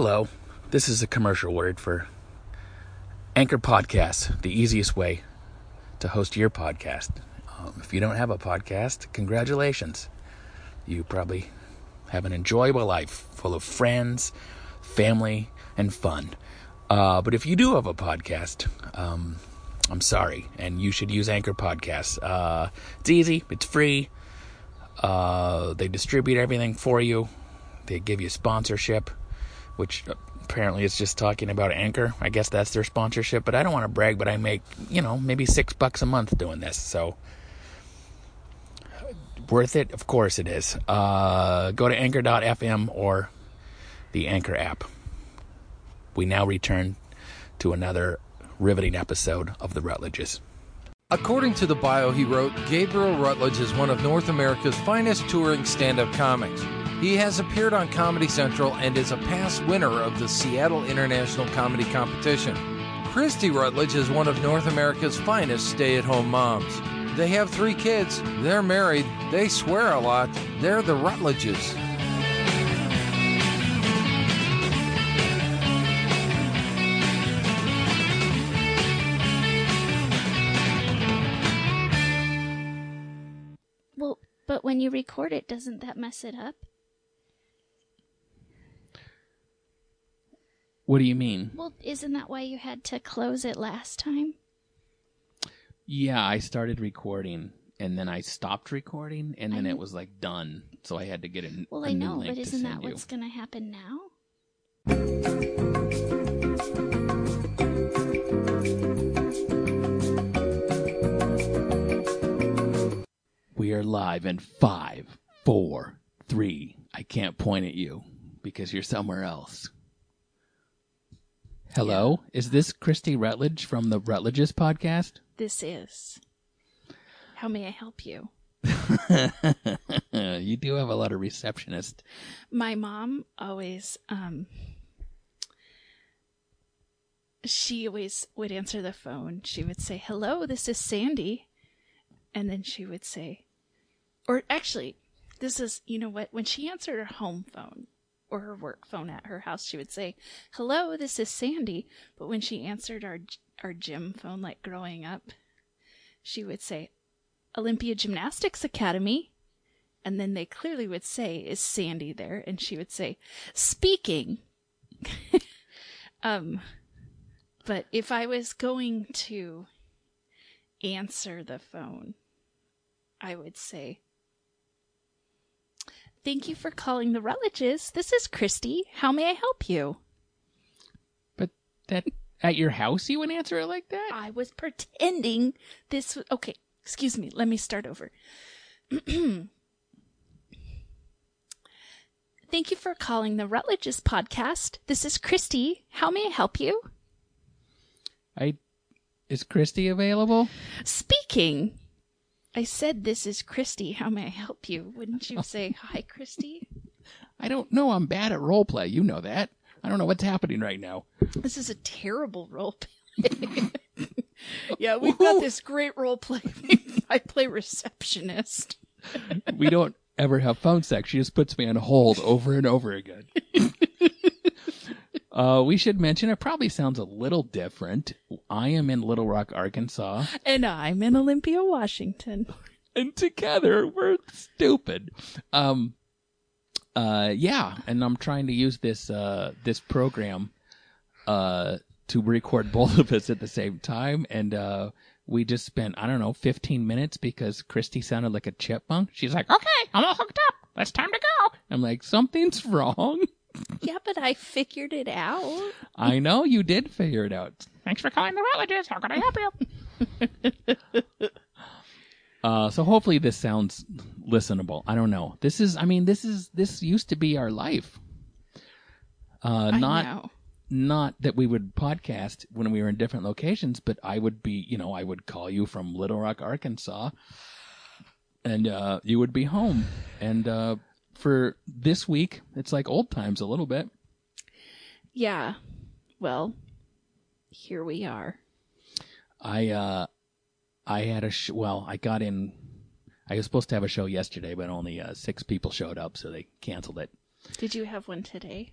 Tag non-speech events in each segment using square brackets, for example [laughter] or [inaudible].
Hello, this is a commercial word for Anchor Podcasts, the easiest way to host your podcast. Um, if you don't have a podcast, congratulations. You probably have an enjoyable life full of friends, family, and fun. Uh, but if you do have a podcast, um, I'm sorry, and you should use Anchor Podcasts. Uh, it's easy, it's free. Uh, they distribute everything for you. They give you sponsorship, which apparently is just talking about Anchor. I guess that's their sponsorship, but I don't want to brag, but I make, you know, maybe six bucks a month doing this. So, worth it? Of course it is. Uh, go to anchor.fm or the Anchor app. We now return to another riveting episode of The Rutledges. According to the bio he wrote, Gabriel Rutledge is one of North America's finest touring stand up comics. He has appeared on Comedy Central and is a past winner of the Seattle International Comedy Competition. Kristi Rutledge is one of North America's finest stay at home moms. They have three kids, they're married, they swear a lot, they're the Rutledges. Well, but when you record it, doesn't that mess it up? What do you mean? Well, isn't that why you had to close it last time? Yeah, I started recording and then I stopped recording and then I it was like done. So I had to get a, Well, I know, but isn't that you. what's going to happen now? We are live in five, four, three. I can't point at you because you're somewhere else. Hello, is this Kristi Rutledge from the Rutledges podcast? This is. How may I help you? [laughs] you do have a lot of receptionists. My mom always, um, she always would answer the phone. She would say, Hello, this is Sandy. And then she would say, or actually, this is, you know what? When she answered her home phone or her work phone at her house, she would say, Hello, this is Sandy. But when she answered our, our gym phone, like growing up, she would say, Olympia Gymnastics Academy. And then they clearly would say, Is Sandy there? And she would say, Speaking. [laughs] um, but if I was going to answer the phone, I would say, Thank you for calling the Rutledges. This is Kristi. How may I help you? But that at your house you would answer it like that? I was pretending this was okay. Excuse me. Let me start over. [clears throat] Thank you for calling the Rutledges podcast. This is Kristi. How may I help you? I is Kristi available? Speaking. I said this is Kristi. How may I help you? Wouldn't you say [laughs] hi, Kristi? I don't know. I'm bad at role play. You know that. I don't know what's happening right now. This is a terrible role play. [laughs] yeah, we've got this great role play. [laughs] I play receptionist. we don't ever have phone sex. She just puts me on hold over and over again. Uh, we should mention it probably sounds a little different. I am in Little Rock, Arkansas, And I'm in Olympia, Washington. and together we're stupid. Um, uh, yeah, and I'm trying to use this uh this program uh to record both of us at the same time, and uh. We just spent, I don't know, 15 minutes because Kristi sounded like a chipmunk. She's like, okay, I'm all hooked up. It's time to go. I'm like, something's wrong. [laughs] [laughs] Yeah, but I figured it out. I know you did figure it out. Thanks for calling the Rutledges. How can I help you? [laughs] uh, so hopefully this sounds listenable. I don't know. This is, I mean, this is, this used to be our life. Uh, I not, know. not that we would podcast when we were in different locations, but I would be, you know, I would call you from Little Rock, Arkansas, and uh, you would be home. And uh, for this week, it's like old times a little bit. Yeah. Well, here we are. I uh, I had a sh- well, I got in. I was supposed to have a show yesterday, but only uh, six people showed up, so they canceled it. Did you have one today?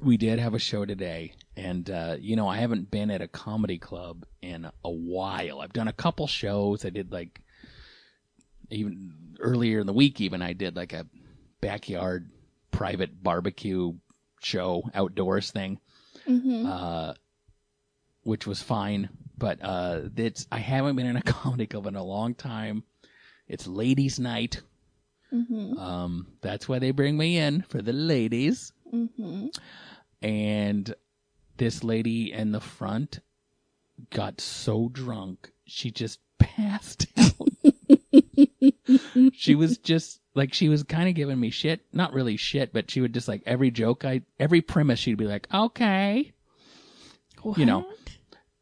we did have a show today, and uh, you know I haven't been at a comedy club in a while. I've done a couple shows. I did like even earlier in the week. Even I did like a backyard private barbecue show outdoors thing, Mm-hmm. uh, which was fine. But uh, it's I haven't been in a [laughs] comedy club in a long time. It's ladies' night. Mm-hmm. Um, that's why they bring me in for the ladies. Mm-hmm. And this lady in the front got so drunk she just [laughs] passed. She was just like she was kind of giving me shit, not really shit, but she would just like every joke I every premise she'd be like, "Okay." You know.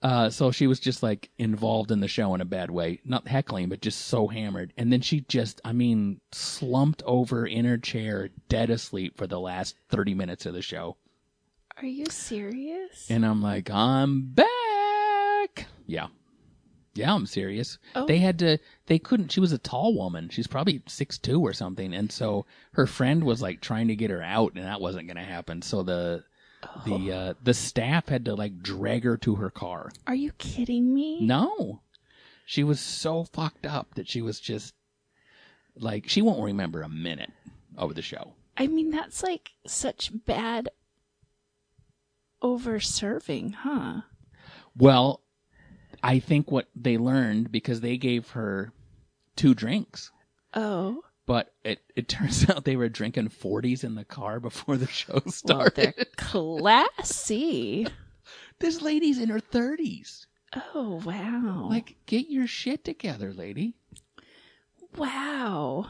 Uh, so she was just like involved in the show in a bad way, not heckling, but just so hammered. And then she just, I mean, slumped over in her chair, dead asleep for the last 30 minutes of the show. Are you serious? And I'm like, I'm back. Yeah. Yeah, I'm serious. Oh. They had to, they couldn't, she was a tall woman. She's probably six two or something. And so her friend was like trying to get her out and that wasn't going to happen. So the, the, uh, the staff had to like drag her to her car. Are you kidding me? No. She was so fucked up that she was just like she won't remember a minute of the show. I mean, that's like such bad over serving, huh? Well, I think what they learned because they gave her two drinks, Oh, but it it [laughs] turns out they were drinking 40s in the car before the show well, started. they're classy. [laughs] this lady's in her 30s. Oh, wow. Like get your shit together, lady. wow.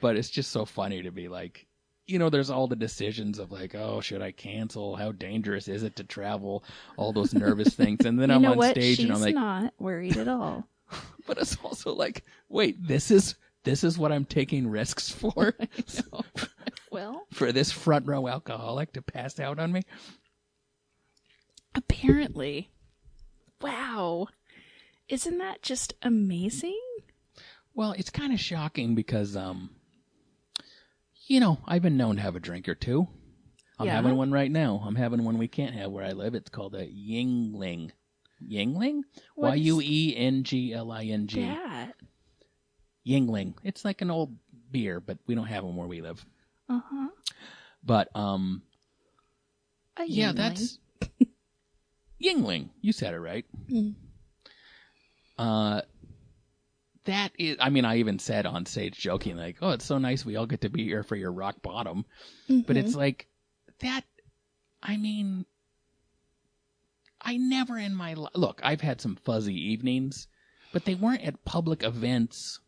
but it's just so funny to be like you know there's all the decisions of like oh should i cancel how dangerous is it to travel all those nervous [laughs] things and then you i'm on what? stage She's and i'm like not worried at all. [laughs] but it's also like wait this is this is what i'm taking risks for [laughs] well, for this front row alcoholic to pass out on me apparently. Wow. Isn't that just amazing? well it's kind of shocking because um you know i've been known to have a drink or two i'm Yeah. having one right now i'm having one we can't have where i live it's called a Yuengling Yuengling What is y-u-e-n-g-l-i-n-g that? Yuengling. It's like an old beer, but we don't have them where we live. Uh huh. But um, A yeah, that's [laughs] Yuengling. You said it right. Mm. Uh, that is. I mean, I even said on stage, joking, like, "Oh, it's so nice we all get to be here for your rock bottom." But it's mm-hmm. like that. I mean, I never in my li- look. I've had some fuzzy evenings, but they weren't at public events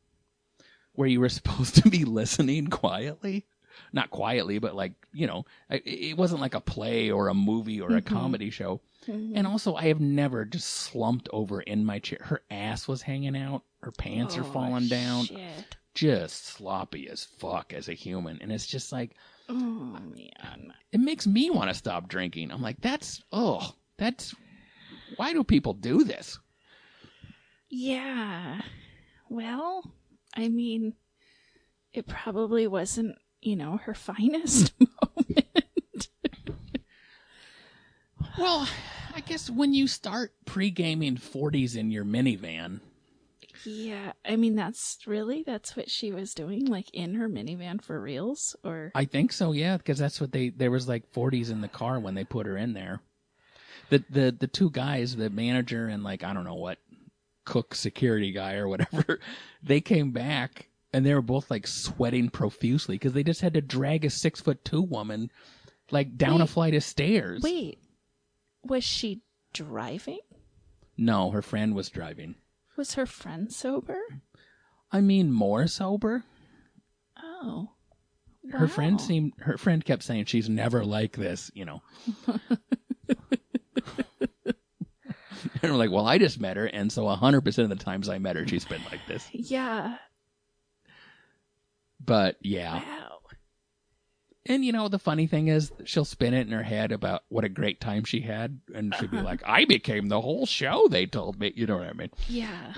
where you were [laughs] supposed to be listening quietly. Not quietly, but like you know, I- it wasn't like a play or a movie or a Mhm. comedy show. Mhm. And also, I have never just slumped over in my chair. Her ass was hanging out. Her pants are Oh, falling down. Shit. Just sloppy as fuck as a human. And it's just like, Oh man. it makes me want to stop drinking. I'm like, that's, oh, that's, why do people do this? Yeah. Well, I mean, it probably wasn't, you know, her finest [laughs] moment. Well, I guess when you start pre gaming 40s in your minivan, yeah. I mean, that's really that's what she was doing, like in her minivan for reals, or I think so, yeah, because that's what they, there was like 40s in the car when they put her in there. The, the, the two guys, the manager and like, I don't know what, cook security guy or whatever, [laughs] they came back and they were both like sweating profusely because they just had to drag a six foot two woman like down a flight of stairs. wait, was she driving? No, her friend was driving. Was her friend sober? I mean, more sober. Oh, Her friend seemed. Her friend kept saying she's never like this. You know. [laughs] and we're like, well, I just met her, and so hundred percent of the times I met her, she's been like this. yeah. But yeah, Wow. and you know, the funny thing is, she'll spin it in her head about what a great time she had, and she'll be Uh-huh. like, I became the whole show. They told me. You know what I mean? Yeah.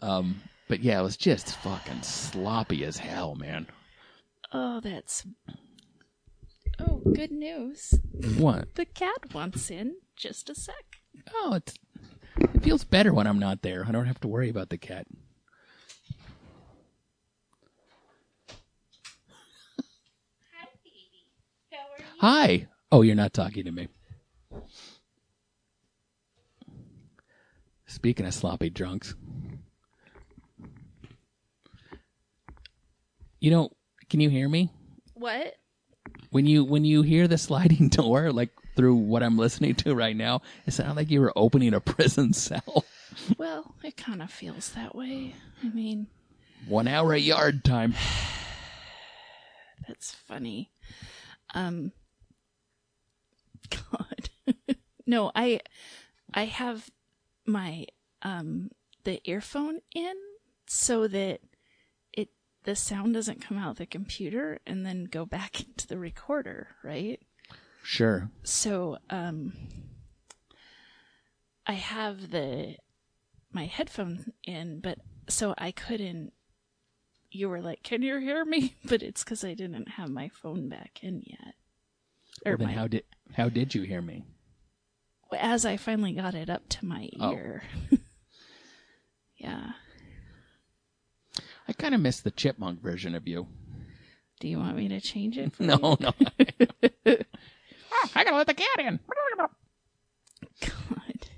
Um. But yeah, it was just fucking sloppy as hell, man. Oh, that's Oh, good news. What? The cat wants in. Just a sec. Oh, it's, it feels better when I'm not there. I don't have to worry about the cat. Hi, baby. How are you? Hi. Oh, you're not talking to me. Speaking of sloppy drunks, you know, can you hear me? What? When you when you hear the sliding [laughs] door, like through what I'm listening to right now, it sounded like you were opening a [laughs] prison cell. Well, it kind of feels that way. I mean, One hour a yard time. [sighs] that's funny. Um, God, [laughs] no, I, I have my um the earphone in so that it the sound doesn't come out of the computer and then go back [laughs] into the recorder, right? Sure. so um I have the my headphone in but so I couldn't you were like can you hear me [laughs] but it's cuz I didn't have my phone back in yet or Well, then my, how did how did you hear me? as I finally got it up to my Oh. ear [laughs] yeah I kind of miss the chipmunk version of you. do you want me to change it [laughs] No, no. oh, [laughs] I gotta let the cat in. god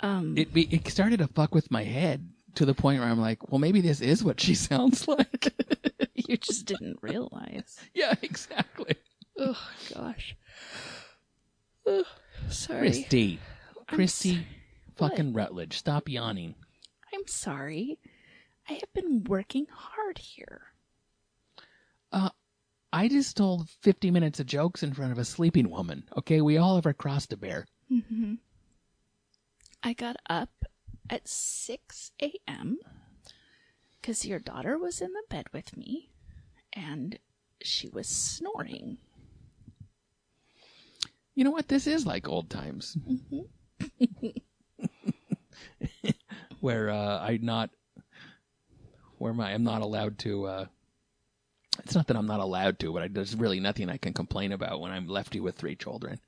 um It be, it started to fuck with my head to the point where I'm like, well, maybe this is what she sounds like. you just didn't realize yeah, exactly. Oh gosh Ugh, sorry Kristi, I'm Kristi, sorry. fucking Rutledge, stop yawning. I'm sorry. I have been working hard here. Uh I just told 50 minutes of jokes in front of a sleeping woman. Okay, we all have our cross to bear. Mm-hmm. I got up at 6 a.m. because your daughter was in the bed with me and she was snoring. You know what? This is like old times. [laughs] where uh, I not where my I'm not allowed to uh it's not that I'm not allowed to, but I, there's really nothing I can complain about when I'm lefty with three children.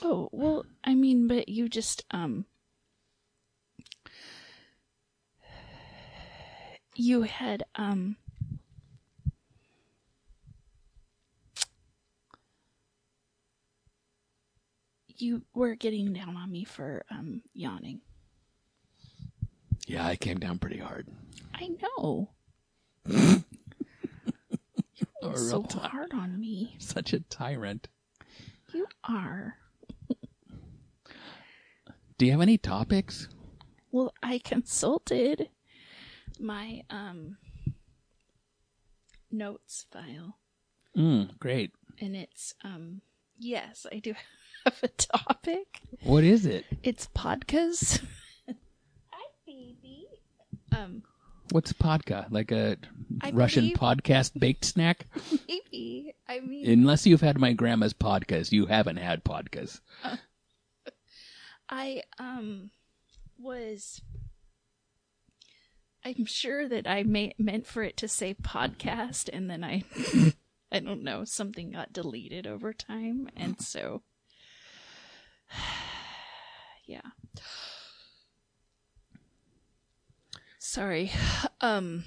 Oh, well, I mean, but you just, um, you had, um, you were getting down on me for, um, yawning. Yeah, I came down pretty hard. I know. You're [laughs] so hard on me. [laughs] Such a tyrant. You are. Do you have any topics? Well, I consulted my, um, notes file. Mm, great. and it's um yes i do [laughs] have a topic What is it? it's podcasts [laughs] hi baby um What's podka? Like a I Russian believe- podcast baked snack? [laughs] maybe. i mean Unless you've had my grandma's podcast, you haven't had podkas. i um was i'm sure that i may, meant for it to say podcast and then i i don't know something got deleted over time and so [sighs] yeah sorry [sighs] um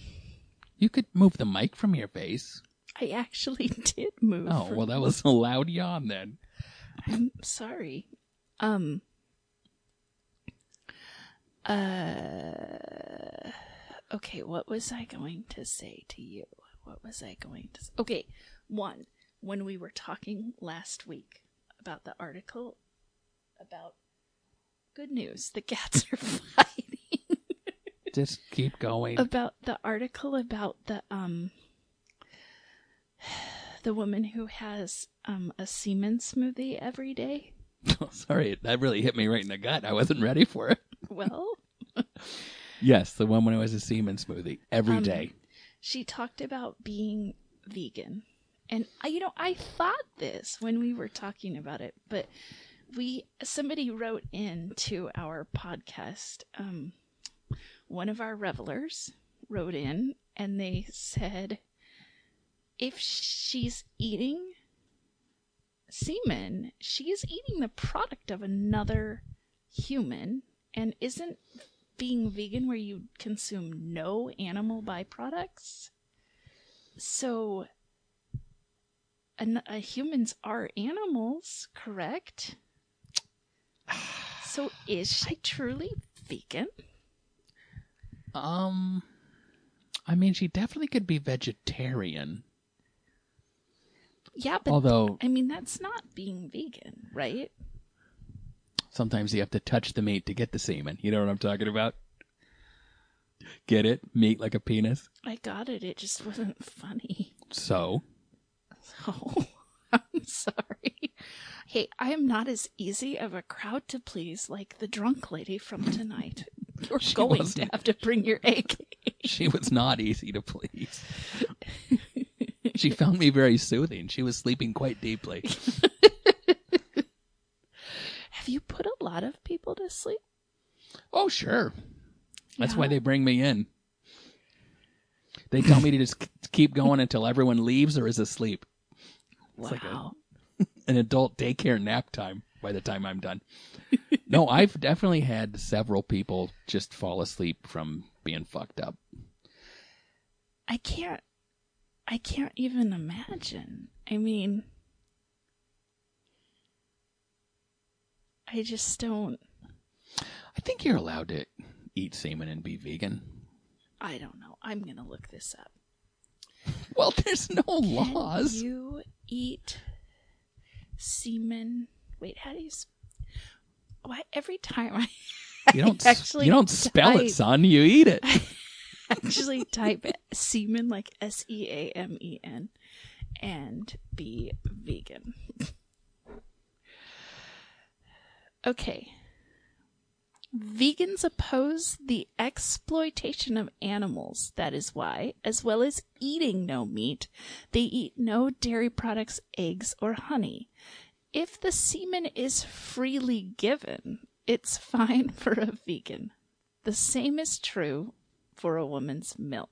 You could move the mic from your face. I actually [laughs] did move. Oh, well, that was a loud yawn then. I'm sorry. Um. Uh. Okay, what was I going to say to you? What was I going to? s Okay, one. When we were talking last week about the article about good news, the cats are [laughs] fighting. Just keep going. about the article about the um the woman who has um a semen smoothie every day. [laughs] Sorry, that really hit me right in the gut. I wasn't ready for it. Well, Yes, the one when it was a semen smoothie every Um, day. she talked about being vegan. And you know, I thought this when we were talking about it, but we somebody wrote in to our podcast um one of our revelers wrote in and they said if she's eating semen, she is eating the product of another human. And isn't being vegan where you consume no animal byproducts? So, an, humans are animals, correct? So, is she truly vegan? Um, I mean, she definitely could be vegetarian. Yeah, but Although I mean, that's not being vegan, right? sometimes you have to touch the meat to get the semen. You know what I'm talking about? Get it? Meat like a penis. I got it. It just wasn't funny. So, [laughs] Oh, I'm sorry. Hey, I am not as easy of a crowd to please like the drunk lady from tonight. [laughs] You're She going to have to bring your AK. she was not easy to please. [laughs] she found me very soothing. She was sleeping quite deeply. [laughs] Have you put a lot of people to sleep? Oh, sure. That's why they bring me in. They tell me to just keep going until everyone leaves or is asleep. Wow. like a- An adult daycare nap time by the time I'm done. [laughs] no, I've definitely had several people just fall asleep from being fucked up. I can't. I can't even imagine. I mean, I just don't. I think you're allowed to eat semen and be vegan. I don't know. I'm gonna look this up. Well, [laughs] there's no Can laws. you eat semen? Wait, how do you? Why every time I [laughs] You don't [laughs] actually you don't spell type- it, son. You eat it. [laughs] actually type semen like S E A M E N and be vegan. Okay. Vegans oppose the exploitation of animals. That is why, as well as eating no meat, they eat no dairy products, eggs, or honey. If the semen is freely given, it's [laughs] fine for a vegan. The same is true for a woman's milk.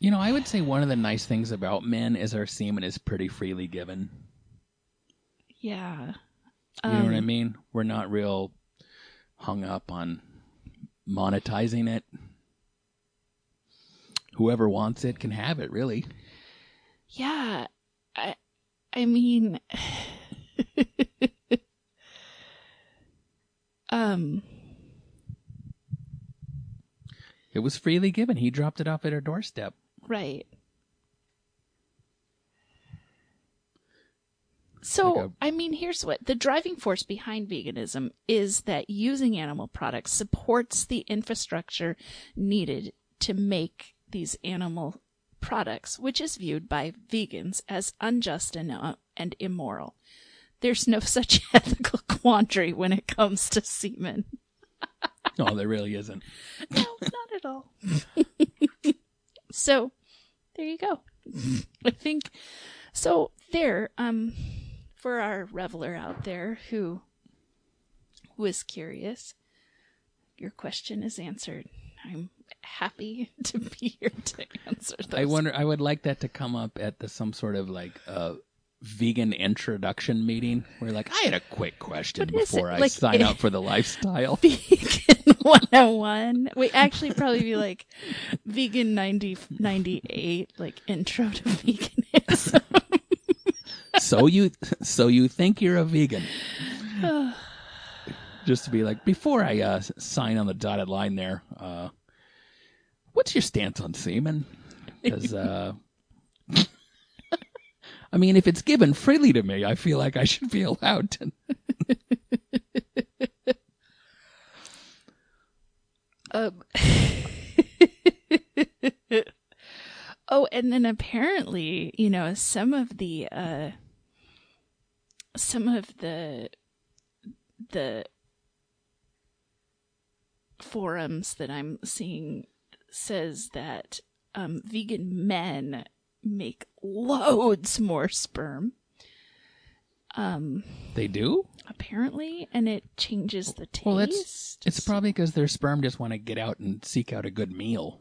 You know, I would say one of the nice things about men is our semen is pretty freely given. Yeah. You know what I Um, mean? We're not real hung up on monetizing it. Whoever wants it can have it, really. Yeah. I I mean [laughs] um It was freely given. He dropped it off at our doorstep. right. So, Like a- I mean, here's what the driving force behind veganism is that using animal products supports the infrastructure needed to make these animal products, which is viewed by vegans as unjust and, uh, and immoral. There's no [laughs] such ethical quandary when it comes to semen. No, there really isn't. No, not at all. [laughs] so, there you go. I think so. There, um, for our reveler out there who was curious, your question is answered. I'm happy [laughs] to be here to answer those. I wonder. I would like that to come up at the some sort of like uh, vegan introduction meeting, where like I had a quick question What is before it? I Like, sign [laughs] up for the lifestyle. [laughs] Vegan 101. we actually, probably be like Vegan 90, 98, like intro to veganism. So you, so you think you're a vegan? [sighs] Just to be like, before I uh, sign on the dotted line there, uh, what's your stance on semen? Because, uh, [laughs] I mean, if it's given freely to me, I feel like I should be allowed to. Um, [laughs] oh, and then apparently, you know, some of the uh some of the the forums that I'm seeing says that um vegan men make loads more sperm. Um They do? apparently and it changes the taste. Well, it's it's probably because their sperm just want to get out and seek out a good meal,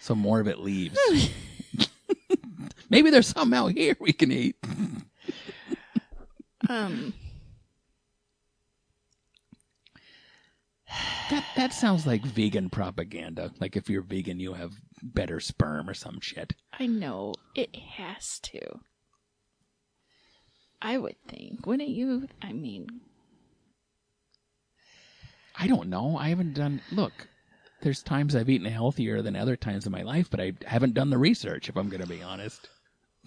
so more of it leaves. [laughs] Maybe there's some out here we can eat. Um, That that sounds like vegan propaganda. Like if you're vegan, you have better sperm or some shit. I know it has to. I would think, wouldn't you? I mean, I don't know. I haven't done. Look, there's times I've eaten healthier than other times in my life, but I haven't done the research. If I'm going to be honest, [laughs]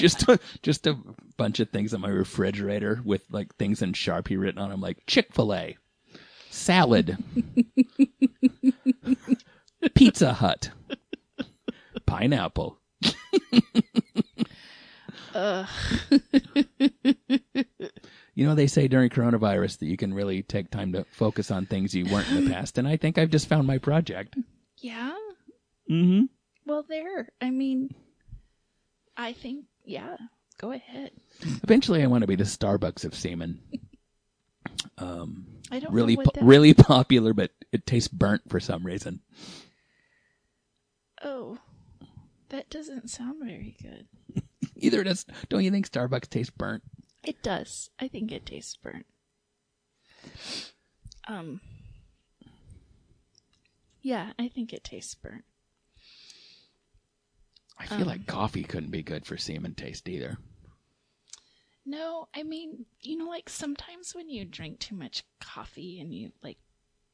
just a, just a bunch of things on my refrigerator with like things in Sharpie written on them, like Chick Fil A, salad, [laughs] Pizza Hut, pineapple. Ugh. [laughs] You know, they say during coronavirus that you can really take time to focus on things you weren't in the past, and I think I've just found my project. yeah. Mm-hmm. Well, there. I mean, I think, yeah. Go ahead. Eventually, I want to be the Starbucks of semen. [laughs] Um, I don't really, po- really popular, but it tastes burnt for some reason. Oh, that doesn't sound very good. [laughs] Either does. Don't you think Starbucks tastes burnt? It does. I think it tastes burnt. Um. Yeah, I think it tastes burnt. I feel like coffee couldn't be good for semen taste either. No, I mean, you know, like sometimes when you drink too much coffee and you like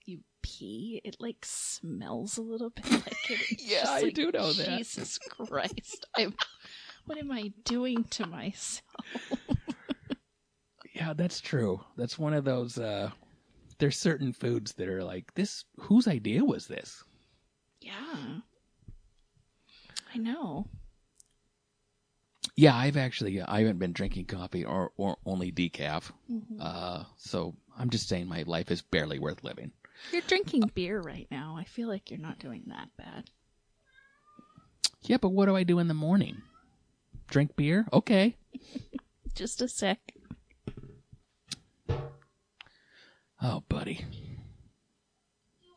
you pee, it like smells a little bit [laughs] like it. Yeah, just I like, do know that. Jesus Christ! I'm, what am I doing to myself? [laughs] Yeah, that's true. That's one of those. uh There's certain foods that are like this. Whose idea was this? Yeah, I know. Yeah, I've actually I haven't been drinking coffee or or only decaf. Uh, so I'm just saying my life is barely worth living. You're drinking beer right now. I feel like you're not doing that bad. Yeah, but what do I do in the morning? Drink beer? Okay. [laughs] Just a sec. Oh, buddy.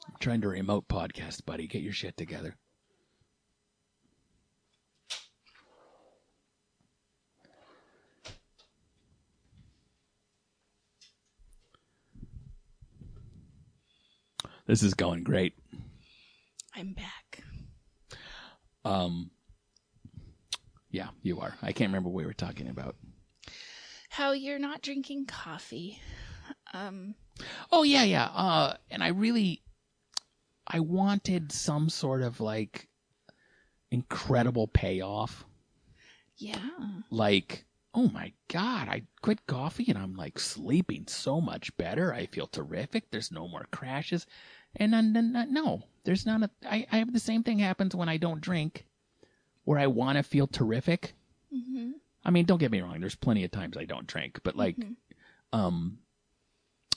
I'm trying to remote podcast, buddy. Get your shit together. This is going great. I'm back. Um Yeah, you are. I can't remember what we were talking about. How you're not drinking coffee. Um, Oh yeah, yeah. Uh, and I really, I wanted some sort of like incredible payoff. yeah. Like, oh my god, I quit coffee and I'm like sleeping so much better. I feel terrific. There's no more crashes, and then, then no, there's not a. I, I have the same thing happens when I don't drink, where I want to feel terrific. hmm I mean, don't get me wrong. There's plenty of times I don't drink, but like, um,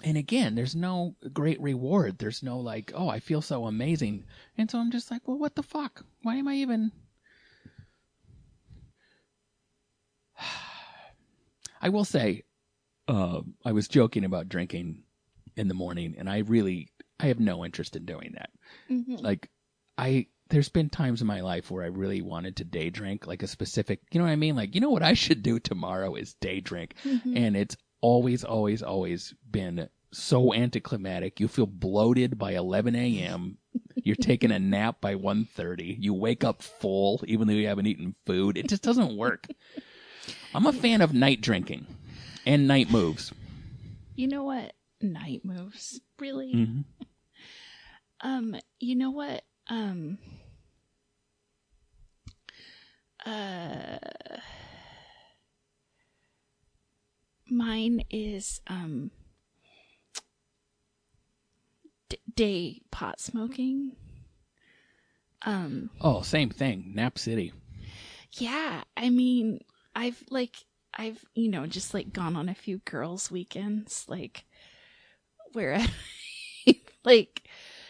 and again, there's no great reward. There's no like, oh, I feel so amazing, and so I'm just like, well, what the fuck? Why am I even? [sighs] I will say, uh, I was joking about drinking in the morning, and I really, I have no interest in doing that. hmm Like, I there's been times in my life where I really wanted to day drink, like a specific, you know what I mean? Like, you know what I should do tomorrow is day drink. And it's always, always, always been so anticlimactic. You feel bloated by 11 a.m. You're taking a nap by 1.30. You wake up full, even though you haven't eaten food. It just doesn't work. I'm a fan of night drinking and night moves. You know what? Night moves. Really? Mhm. [laughs] Um, you know what? Um, uh, mine is, um, d- day pot smoking. Um, Oh, same thing. Nap City. yeah, I mean, I've like, I've, you know, just like gone on a few girls' weekends, like, where I, [laughs] like,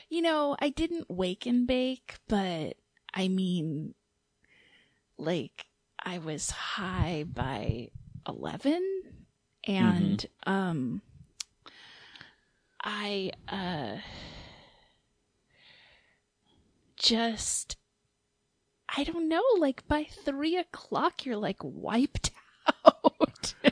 you know, I didn't wake and bake, but I mean, like, I was high by 11 and, um, I, uh, just I don't know, like by three o'clock, you're like wiped [laughs] out. [laughs]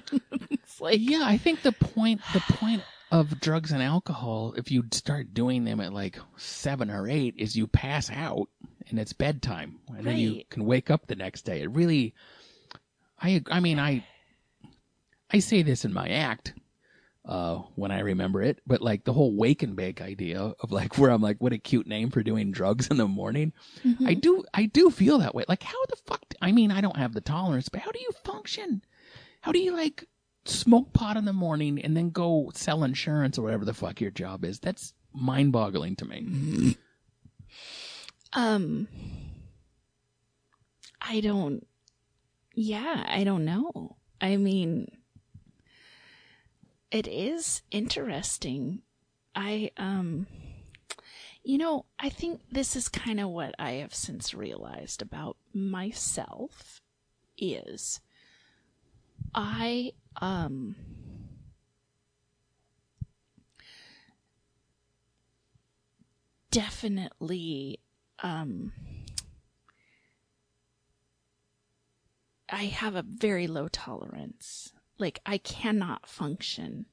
it's like, yeah, I think the point the point of drugs and alcohol, if you start doing them at like seven or eight, is you pass out and it's bedtime, and then you can wake up the next day. It really, I I mean I I say this in my act uh when I remember it, but like the whole wake and bake idea of like [laughs] where I'm like, what a cute name for doing drugs in the morning. Mm-hmm. I do I do feel that way. Like how the fuck I mean I don't have the tolerance, but how do you function? How do you like smoke pot in the morning and then go sell insurance or whatever the fuck your job is? That's mind boggling to me. um, I don't, yeah, I don't know. I mean, it is interesting. I, um, you know, I think this is kind of what I have since realized about myself is I, um, definitely, um, I have a very low tolerance. Like I cannot function.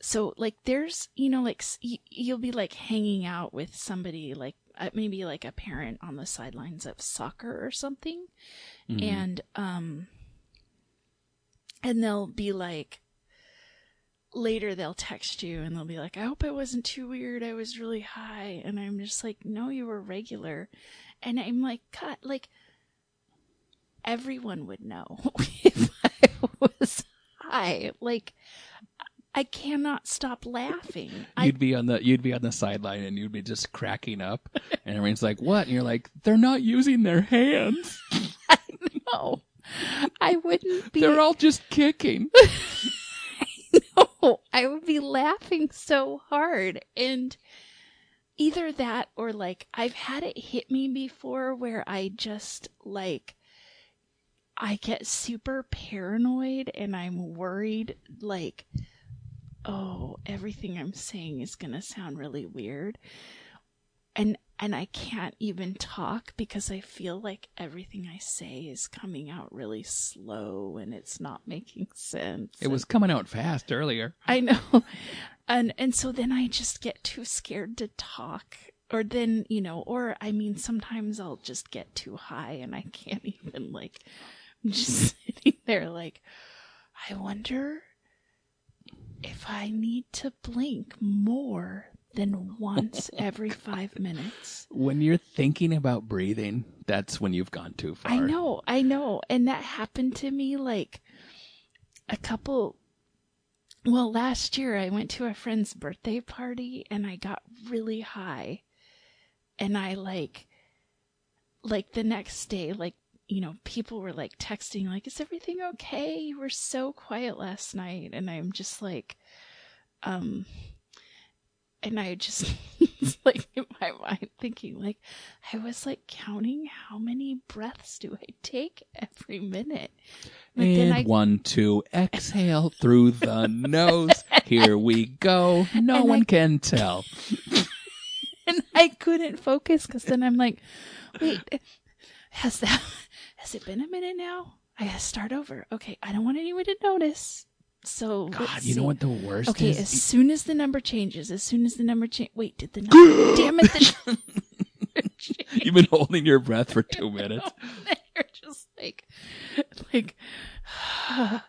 So like there's, you know, like you'll be like hanging out with somebody like uh, maybe like a parent on the sidelines of soccer or something and um and they'll be like later they'll text you and they'll be like, I hope it wasn't too weird. I was really high. And I'm just like, no, you were regular. And I'm like, cut, like, everyone would know [laughs] if I was high. Like, I cannot stop laughing. You'd be on the you'd be on the sideline and you'd be just cracking up, and everyone's like, "What?" And you're like, "They're not using their hands. [laughs] I know. I wouldn't be. They're all just kicking." [laughs] no, I would be laughing so hard. And either that or like I've had it hit me before where I just like I get super paranoid and I'm worried like oh, everything I'm saying is going to sound really weird. And and I can't even talk because I feel like everything I say is coming out really slow and it's not making sense. It was coming out fast earlier. I know. [laughs] And and so then I just get too scared to talk. Or then, you know, or I mean sometimes I'll just get too high and I can't [laughs] even like I'm just [laughs] sitting there like I wonder if I need to blink more than once [laughs] every 5 minutes. When you're thinking about breathing, that's when you've gone too far. I know, I know. And that happened to me like a couple well, last year I went to a friend's birthday party and I got really high. And I like like the next day like you know, people were like texting like is everything okay? You were so quiet last night and I'm just like um and I just [laughs] like in my mind thinking like I was like counting how many breaths do I take every minute. But and I one, two, exhale through the [laughs] nose. Here we go. No And one I- can tell. [laughs] and I couldn't focus because then I'm like, wait, has that has it been a minute now? I gotta start over. Okay, I don't want anyone to notice. So God, you know what the worst Okay, is? as soon as the number changes, as soon as the number change, wait, did the [gasps] number? damn it, the [laughs] number. You've been holding your breath for [laughs] two minutes. [laughs] You're just like, like, [sighs]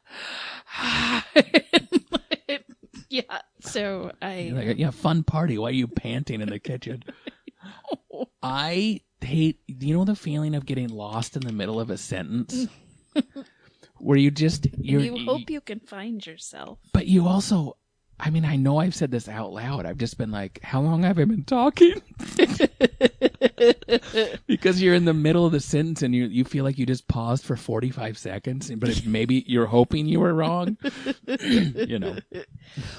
yeah. So I, like, yeah, fun party. Why are you panting in the kitchen? I hate. Do you know the feeling of getting lost in the middle of a sentence, where you just you're, you hope you can find yourself. but you also. I mean, I know I've said this out loud. I've just been like, how long have I been talking? [laughs] because you're in the middle of the sentence and you you feel like you just paused for 45 seconds, but maybe you're hoping you were wrong. [clears throat] you know.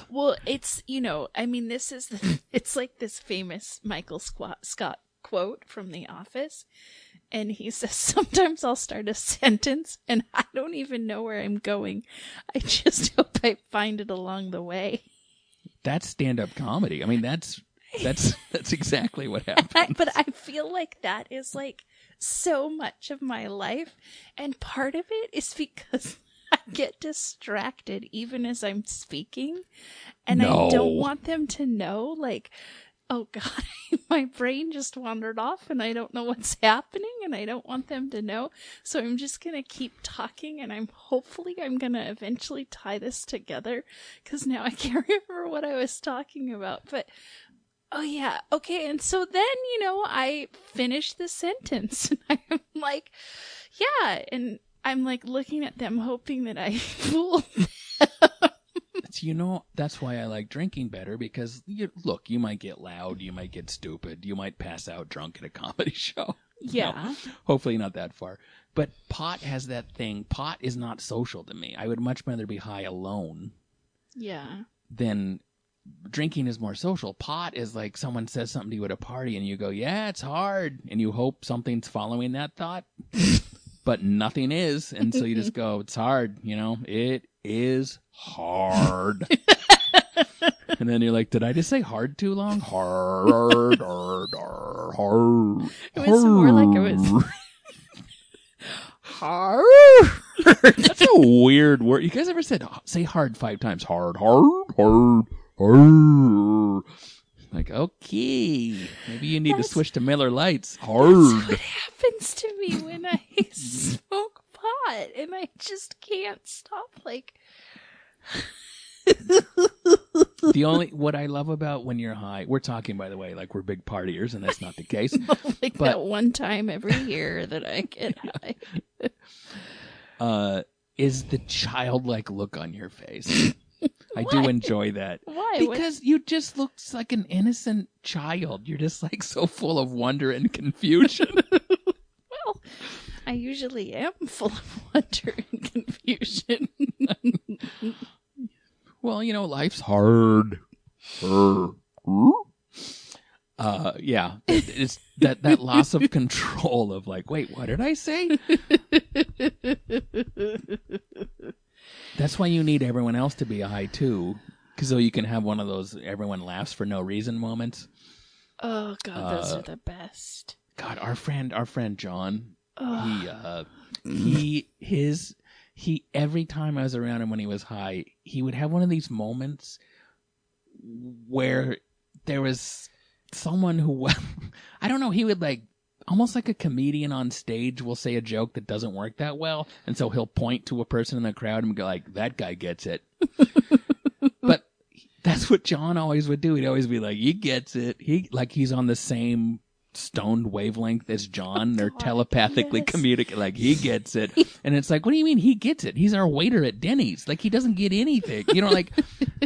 Well, it's you know, I mean, this is the, [laughs] it's like this famous Michael Scott quote from The Office, and he [laughs] says, "Sometimes I'll start a sentence and I don't even know where I'm going. I just [laughs] hope I find it along the way." That's stand-up comedy. I mean, that's that's [laughs] that's exactly what I, happens. but I feel like that is like so much of my life. And part of it is because I get distracted even as I'm speaking. And I don't want them to know, like, oh [laughs] God, my brain just wandered off and I don't know what's happening and I don't want them to know. So I'm just going to keep talking and I'm hopefully I'm going to eventually tie this together because now I [laughs] can't remember what I was talking about. But oh yeah, okay. And so then, you know, I finish the sentence [laughs] and I'm like, yeah. And I'm like looking at them hoping that I fooled It's- you know, that's why I like drinking better because you, look, you might get loud, you might get stupid, you might pass out drunk at a [laughs] comedy show. [laughs] Yeah. Hopefully not that far. But pot has that thing. Pot is not social to me. I would much rather be high alone Yeah. than drinking is more social. Pot is like someone says something to you at a party and you go, "Yeah, it's hard," and you hope something's following that thought, [laughs] but nothing is, and so you just go, "It's hard," you know. It is hard. [laughs] and then you're like, "Did I just say hard too long?" Hard, hard, hard, hard. It was more like it was hard. That's a weird word. You guys ever said say hard five times? Hard, hard, hard, hard. Like, okay, maybe you need That's- to switch to Miller Lites. That's Hard. what happens to me when I [laughs] smoke and I just can't stop. Like, The only what I love about when you're high, we're talking by the way, like we're big partiers, and that's not the case. [laughs] like But- that one time every year that I get [laughs] high. [laughs] Uh, is the childlike look on your face? I do enjoy that. Why? What- Because you just look like an innocent child. You're just like so full of wonder and confusion. well, I usually am [laughs] full of wonder and confusion. Well, you know, life's hard. Uh, yeah, it's that that loss of control of like, wait, what did I say? That's why you need everyone else to be high too, because so you can have one of those everyone laughs for no reason moments. oh God, those Uh, are the best. God, our friend, our friend John, Oh, he uh he his he every time I was around him when he was high, he would have one of these moments where there was someone who [laughs] I don't know, he would like almost like a comedian on stage will say a joke that doesn't work that well, and so he'll point to a person in the crowd and go like, "That guy gets it." [laughs] but that's what John always would do. He'd always be like, "He gets it." He like he's on the same stoned wavelength as John. They're God, [laughs] telepathically yes. communicating. Like he gets it, [laughs] and it's like, what do you mean he gets it? He's our waiter at Denny's. Like he doesn't get anything. You know, like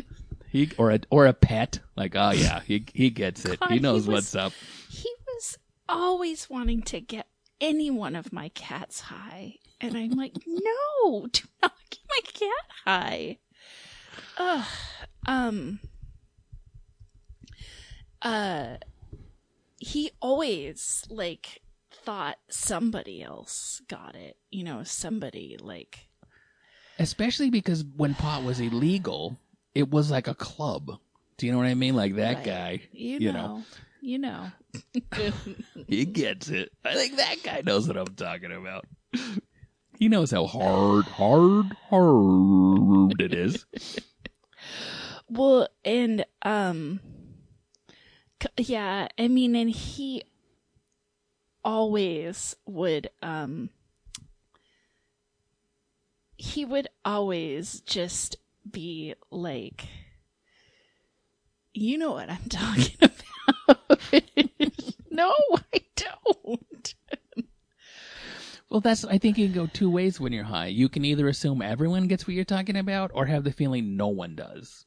[laughs] he or a or a pet. Like oh yeah, he he gets it. God, he he knows was- what's up. he was always wanting to get any one of my cats high, and I'm like, no, do not get my cat high. Ugh. Um. Uh. He always like thought somebody else got it. You know, somebody like. Especially because when pot was illegal, it was like a club. Do you know what I mean? Like that Right. guy, You, you know. know. You know. [laughs] he gets it. I think that guy knows what I'm talking about. He knows how hard, hard, hard it is. [laughs] Well, and um yeah, I mean and he always would um he would always just be like you know what I'm [laughs] talking about. [laughs] no, I don't. Well, that's. I think you can go two ways when you're high. You can either assume everyone gets what you're talking about, or have the feeling no one does.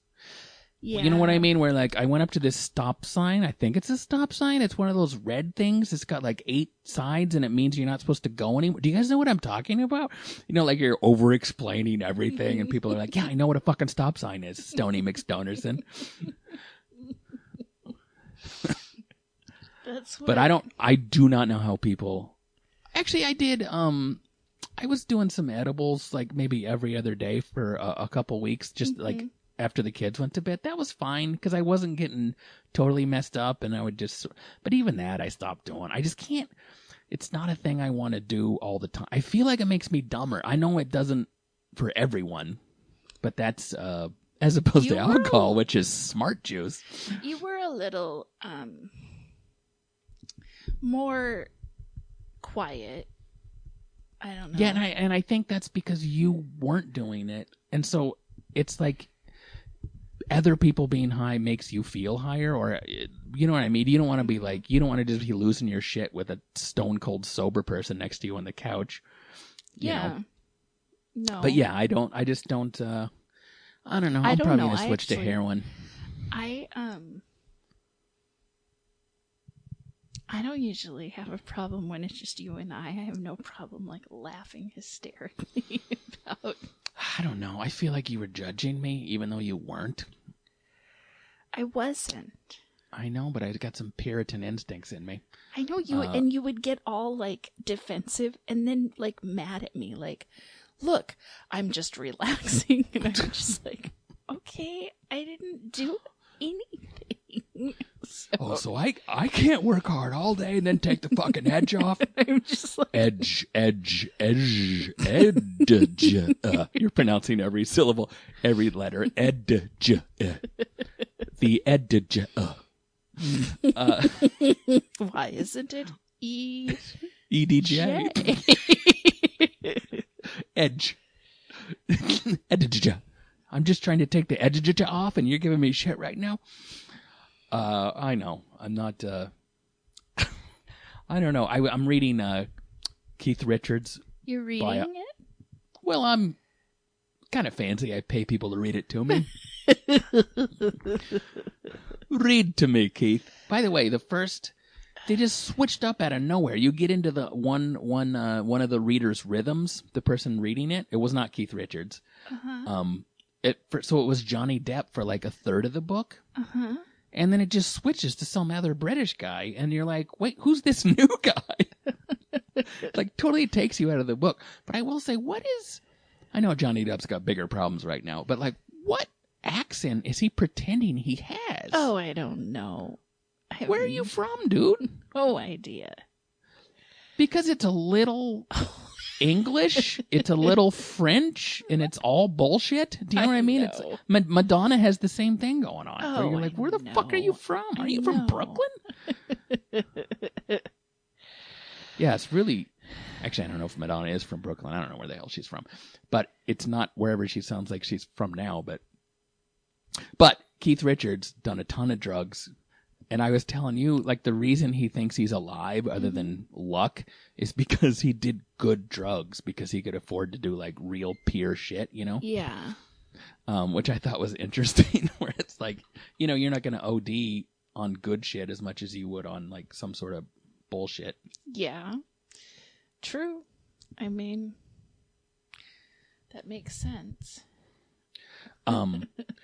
Yeah. You know what I mean? Where like I went up to this stop sign. I think it's a stop sign. It's one of those red things. It's got like eight sides, and it means you're not supposed to go anywhere. Do you guys know what I'm talking about? You know, like you're over explaining everything, and people are like, "Yeah, I know what a fucking stop sign is." Stony McStonerson. [laughs] That's what but I don't. I do not know how people. Actually, I did. Um, I was doing some edibles like maybe every other day for a, a couple weeks, just like Mhm. After the kids went to bed. That was fine because I wasn't getting totally messed up, and I would just. But even that, I stopped doing. I just can't. it's not a thing I want to do all the time. I feel like it makes me dumber. I know it doesn't for everyone, but that's uh as opposed You to alcohol, which is smart juice. You were a little um more quiet. I don't know. Yeah, and I and I think that's because you weren't doing it, and so it's like other people being high makes you feel higher, or uh, you know what I mean. You don't want to be like you don't want to just be losing your shit with a stone cold sober person next to you on the couch. you yeah. know. No. But yeah, I don't. I just don't. uh I don't know. I I'm probably know. gonna switch to heroin. I um I don't usually have a problem when it's just you and I. I have no problem like laughing hysterically [laughs] about I don't know. I feel like you were judging me, even though you weren't. I wasn't. I know, but I got some Puritan instincts in me. I know you Uh, and you would get all like defensive and then like mad at me like look, I'm just [laughs] relaxing and I'm just like okay, I didn't do anything. So Oh, so I I can't work hard all day and then take the fucking edge [laughs] off. I'm just like edge, edge, edge, edge. Uh, you're pronouncing every syllable, every letter. Edge. Uh, the edge. Uh. Uh, [laughs] why isn't it E EDJ. [laughs] Edge. edge. I'm just trying to take the edge off, and you're giving me shit right now. Uh, I know. I'm not. Uh, [laughs] I don't know. I, I'm reading uh, Keith Richards You're reading By a- it? Well, I'm kind of fancy. I pay people to read it to me. [laughs] read to me, Keith. By the way, the first they just switched up out of nowhere. You get into the one one uh, one of the reader's rhythms. The person reading it, it was not Keith Richards. Uh-huh. Um, it for, so it was Johnny Depp for like a third of the book, Uh-huh. And then it just switches to some other British guy, and you're like, wait, who's this [laughs] new guy? [laughs] like totally takes you out of the book. But I will say, what is? I know Johnny Depp's got bigger problems right now, but like, what accent is he pretending he has? Oh, I don't know. I where are you from, dude? No idea. Because it's a little [laughs] English, it's a little French, and it's all bullshit. Do you know I what I mean? It's. Ma- Madonna has the same thing going on. where Oh, you're like, where the fuck are you from? Are I you from. Brooklyn? [laughs] Yeah, it's really. Actually, I don't know if Madonna is from Brooklyn. I don't know where the hell she's from, but it's not wherever she sounds like she's from now. But, but Keith Richards done a ton of drugs, and I was telling you, like the reason he thinks he's alive, other than luck, is [laughs] because he did good drugs because he could afford to do like real peer shit, you know. Yeah. Um, which I thought was [laughs] interesting. where it's like, you know, you're not going to OD on good shit as much as you would on like some sort of bullshit. Yeah. True. I mean, that makes sense. Um, [laughs]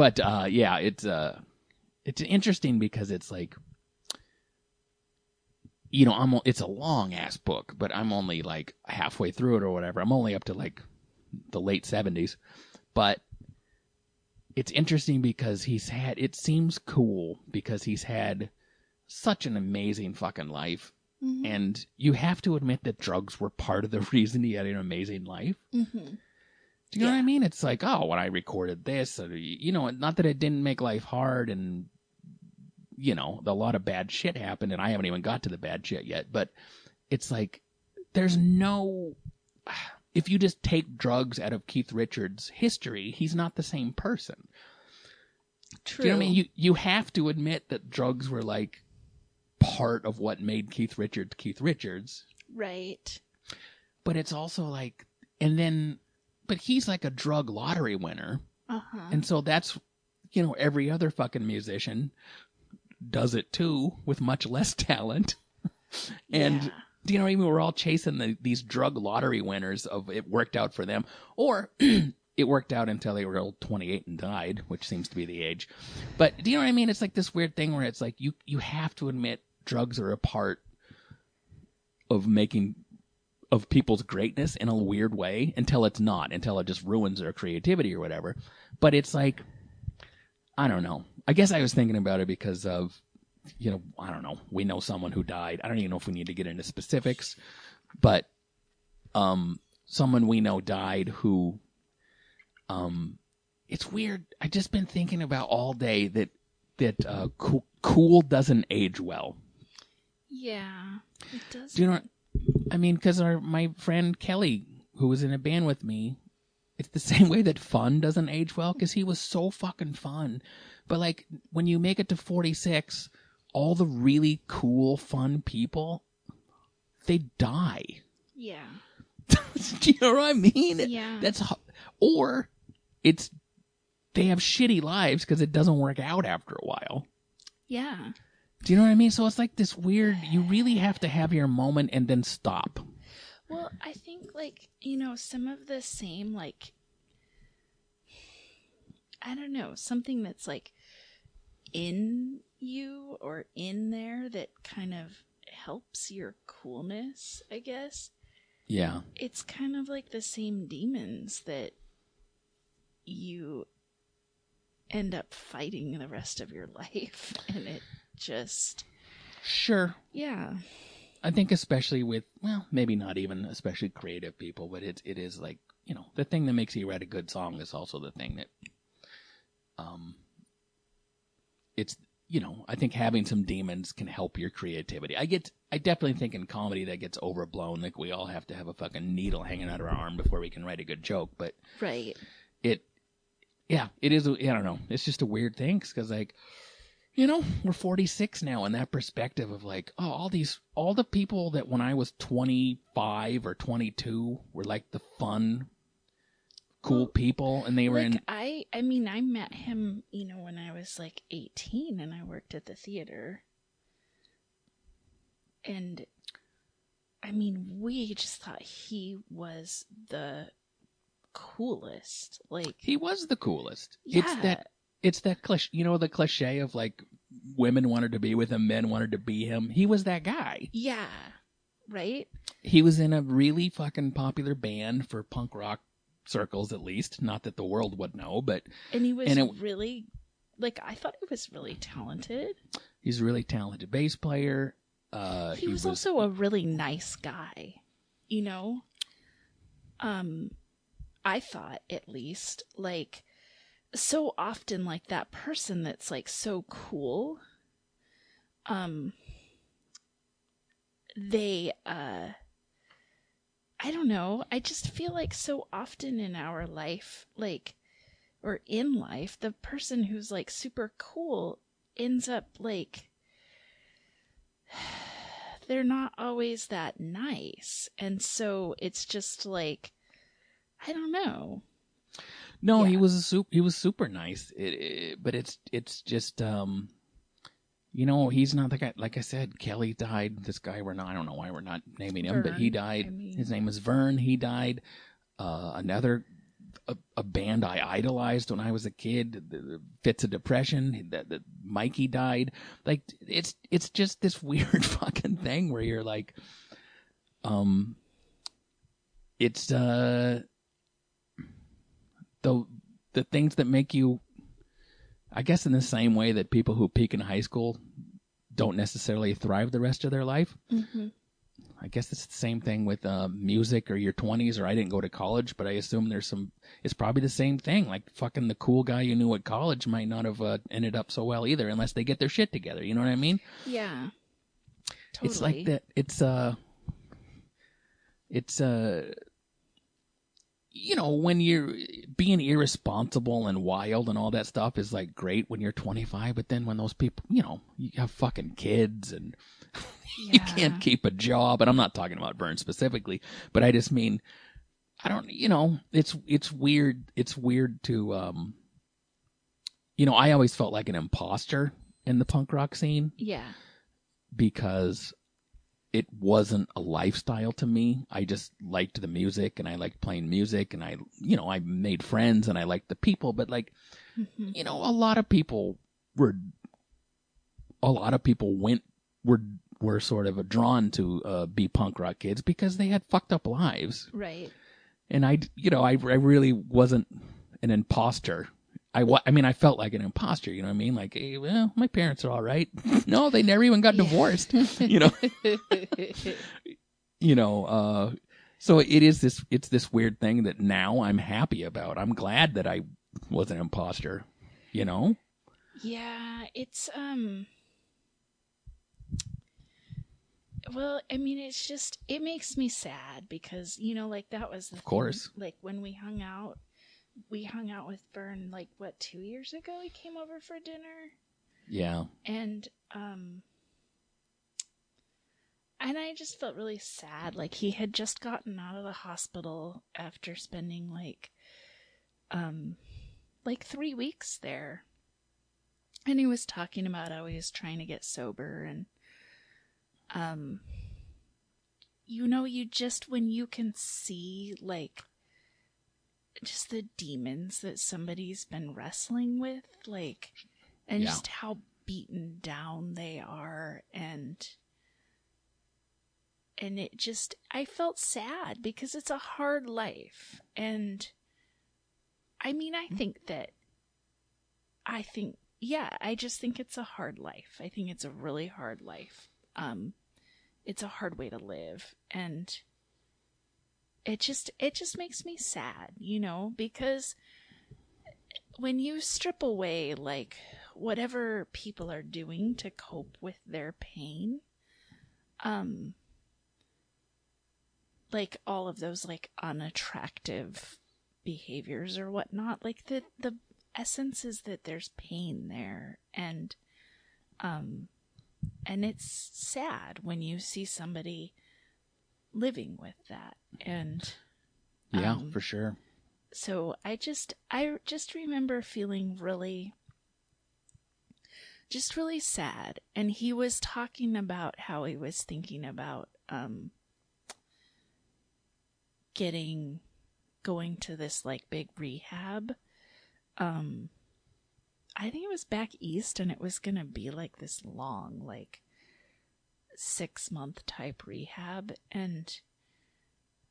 but uh, yeah, it's uh, it's interesting because it's like, you know, I'm it's a long ass book, but I'm only like halfway through it or whatever. I'm only up to like the late seventies, but it's interesting because he's had. It seems cool because he's had such an amazing fucking life. Mhm. And you have to admit that drugs were part of the [laughs] reason he had an amazing life. Mhm. Do you know what I mean? It's like, oh, when I recorded this, uh, or, you know, not that it didn't make life hard and, you know, a lot of bad shit happened and I haven't even got to the bad shit yet, but it's like, there's no, [sighs] if you just take drugs out of Keith Richards' history, he's not the same person. True. Do you know what I mean? You, you have to admit that drugs were like part of what made Keith Richards Keith Richards right. but it's also like and then but he's like a drug lottery winner Uh huh. and so that's you know every other fucking musician does it too with much less talent [laughs] and Yeah. do you know what I mean? We're all chasing the, these drug lottery winners of it worked out for them, or [clears throat] it worked out until they were old 28 and died, which seems to be the age. But do you know what I mean? It's like this weird thing where it's like you you have to admit drugs are a part of making of people's greatness in a weird way until it's not, until it just ruins their creativity or whatever. But it's like I don't know. I guess I was thinking about it because of you know, I don't know. We know someone who died. I don't even know if we need to get into specifics, but um, someone we know died who, um, it's weird. I just been thinking about all day that that uh, cool, cool doesn't age well. Yeah, it does. Do you know? I mean, because our my friend Kelly, who was in a band with me, it's the [laughs] same way that fun doesn't age well because he was so fucking fun. But like when you make it to forty six, all the really cool, fun people, they die. Yeah. Do [laughs] you know what I mean? Yeah. That's or it's they have shitty lives because it doesn't work out after a while. Yeah. Do you know what I mean? So it's like this weird. You really have to have your moment and then stop. Well, I think like, you know, some of the same like I don't know, something that's like in you or in there that kind of helps your coolness, I guess. Yeah. It's kind of like the same demons that you end up fighting the rest of your [laughs] life and it just Sure. yeah. I think especially with well, maybe not even especially creative people, but it it is like you know the thing that makes you write a good song is also the thing that um it's you know I think having some demons can help your creativity. I get I definitely think in comedy that gets overblown. Like we all have to have a fucking needle hanging out of our arm before we can write a good joke, but Right. it yeah it is I don't know it's just a weird thing because like you know we're 46 now and that perspective of like oh all these all the people that when i was 25 or 22 were like the fun cool people and they were like in I I mean I met him, you know, when I was like 18 and I worked at the theater. And I mean, we just thought he was the coolest. Like he was the coolest yeah. it's that it's that cliche you know the cliche of like women wanted to be with him men wanted to be him he was that guy yeah. Right? he was in a really fucking popular band for punk rock circles at least not that the world would know but And he was And it- really like I thought he was really talented. He's a really talented bass player. Uh, he, was, also a really nice guy, you know. Um, I thought at least like so often like that person that's like so cool. Um, they uh, I don't know. I just feel like so often in our life, like or in life, the person who's like super cool ends up like [sighs] they're not always that nice. And so it's just like, I don't know. No, he was a super, he was super nice. It, it, but it's it's just um, you know, he's not the guy. Like I said, Kelly died. This guy we're not. I don't know why we're not naming him, but he died. I mean. His name is Vern. He died. Uh, another. A, a band I idolized when I was a kid, the, the Fitz of Depression. That Mikey died. Like it's it's just this [laughs] weird fucking thing where you're like, um, it's uh the the things that make you I guess in the same way that people who peak in high school don't necessarily thrive the rest of their life. Mm-hmm. I guess it's the same thing with uh, music or your 20s or I didn't go to college, but I assume there's some it's probably the same thing. Like fucking the cool guy you knew at college might not have uh, ended up so well either unless they get their shit together, you know what I mean? Yeah. Totally. It's like that. It's uh, it's uh, you know, when you're being irresponsible and wild and all that stuff is like great when you're 25, but then when those people, you know, you have fucking kids and [laughs] you can't keep a job, and I'm not talking about Vern's specifically, but I just mean, I don't, you know, it's it's weird. It's weird to, um, you know, I always felt like an imposter in the punk rock scene Yeah. because it wasn't a lifestyle to me. I just liked the music and I liked playing music and I, you know, I made friends and I liked the people, but like, Mhm. you know, a lot of people were, a lot of people went, were, were sort of drawn to uh, be punk rock kids because they had fucked up lives. Right. And I, you know, I, I really wasn't an imposter I, I mean, I felt like an imposter, you know what I mean? Like, hey, well, my parents are all right. [laughs] no, they never even got divorced, you know? [laughs] you know, uh, so it is this, it's this weird thing that now I'm happy about. I'm glad that I was an imposter, you know? Yeah, it's um well, I mean it's just it makes me sad because you know like that was the Of course. thing, like when we hung out we hung out with Vern like what 2 years ago? He came over for dinner? Yeah. and um and I just felt really sad. Like he had just gotten out of the hospital after spending like um like 3 weeks there. And he was talking about how he was trying to get sober and um you know you just when you can see like just the demons that somebody's been wrestling with like and Yeah. just how beaten down they are and and it just I felt sad because it's a hard life and I mean I think that I think yeah, I just think it's a hard life. I think it's a really hard life. Um it's a hard way to live and it just it just makes me sad, you know, because when you strip away like whatever people are doing to cope with their pain, um like all of those like unattractive behaviors or whatnot, like the the essence is that there's pain there and um and it's sad when you see somebody living with that. And Yeah, Um, for sure. so i just i just remember feeling really just really sad. And he was talking about how he was thinking about um getting going to this like big rehab. Um i think it was back east and it was gonna be like this long like six month type rehab and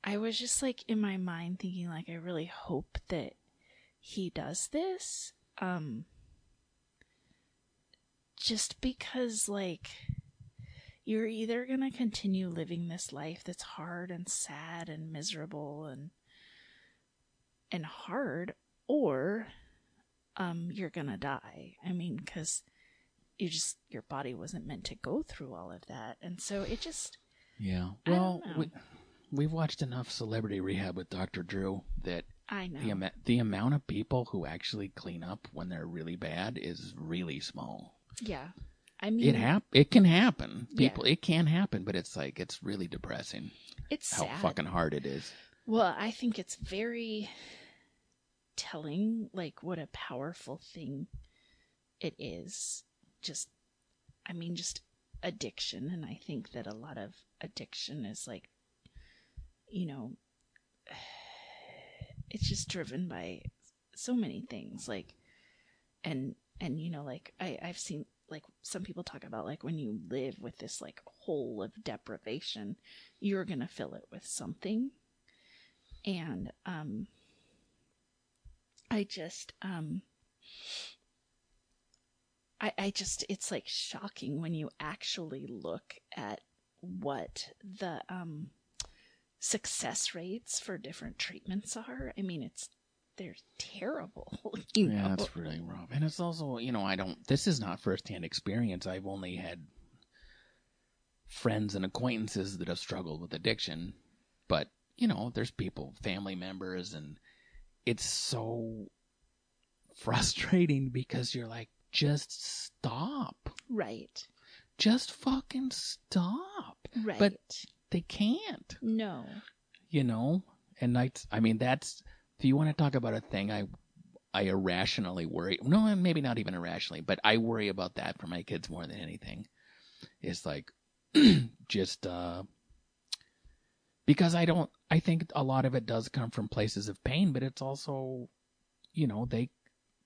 i was just like in my mind thinking like i really hope that he does this um just because like you're either going to continue living this life that's hard and sad and miserable and and hard or um you're going to die. I mean cuz you just your body wasn't meant to go through all of that and so it just Yeah. Well, we, we've watched enough celebrity rehab with Dr. Drew that i know the, ama- the amount of people who actually clean up when they're really bad is really small. yeah i mean It hap- it can happen. Yeah. People it can happen, but it's like it's really depressing it's how sad. fucking hard it is. Well, I think it's very telling, like, what a powerful thing it is. Just, I mean, just addiction. And I think that a lot of addiction is like, you know, [sighs] it's just driven by so many things. Like, and, and, you know, like, I, I've seen, like, some people talk about, like, when you live with this, like, hole of deprivation, you're going to fill it with something and um i just um i i just it's like shocking when you actually look at what the um success rates for different treatments are i mean it's they're terrible [laughs] you Yeah, know? that's really rough. And it's also, you know, I don't, this is not firsthand experience. I've only had friends and acquaintances that have struggled with addiction. But, you know, there's people, family members, and it's so frustrating because you're like, just stop. right Just fucking stop. right But- They can't, no you know? And I, I mean, that's, if you want to talk about a thing I I irrationally worry. No, maybe not even irrationally, but I worry about that for my kids more than anything. It's like [clears throat] just uh because I don't I think a lot of it does come from places of pain, but it's also you know, they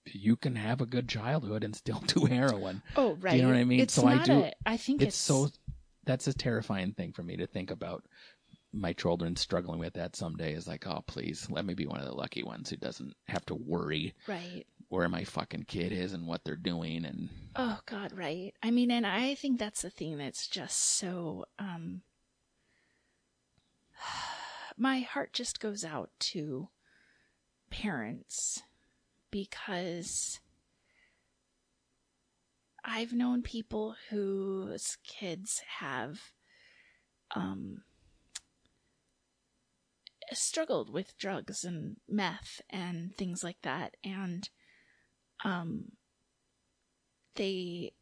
you can have a good childhood and still [laughs] do heroin. oh right You know what I mean? it's So I do- a, i think It's, it's, so that's a terrifying thing for me to think about my children struggling with that someday is like, oh please, let me be one of the lucky ones who doesn't have to worry right where my fucking kid is and what they're doing and Oh God, right. I mean, and I think that's the thing that's just so um [sighs] my heart just goes out to parents because I've known people whose kids have um struggled with drugs and meth and things like that. And um they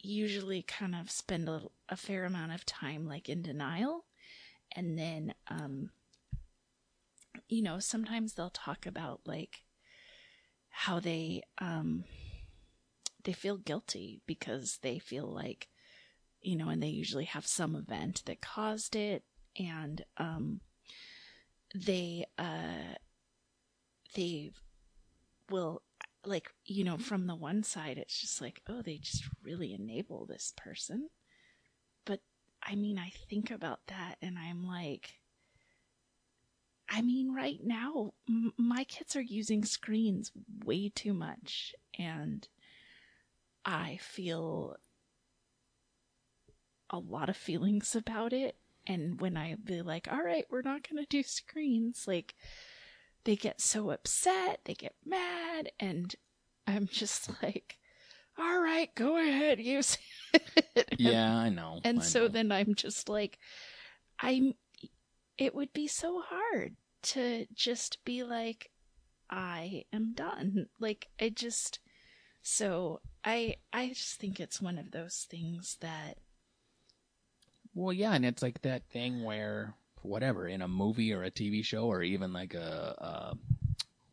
usually kind of spend a, a fair amount of time like in denial. And then um you know sometimes they'll talk about like how they um they feel guilty because they feel like you know and they usually have some event that caused it and um they uh they will like you know from the one side it's just like oh they just really enable this person. But i mean i think about that and i'm like i mean right now m- my kids are using screens way too much and i feel a lot of feelings about it and when i be like all right we're not going to do screens like they get so upset, they get mad, and I'm just [laughs] like, all right, go ahead, use it. yeah i know And I so know. then I'm just like, I'm, it would be so hard to just be like, I am done. Like, I just, so I, I just think it's one of those things that, well yeah and it's like that thing where whatever in a movie or a tv show or even like a, uh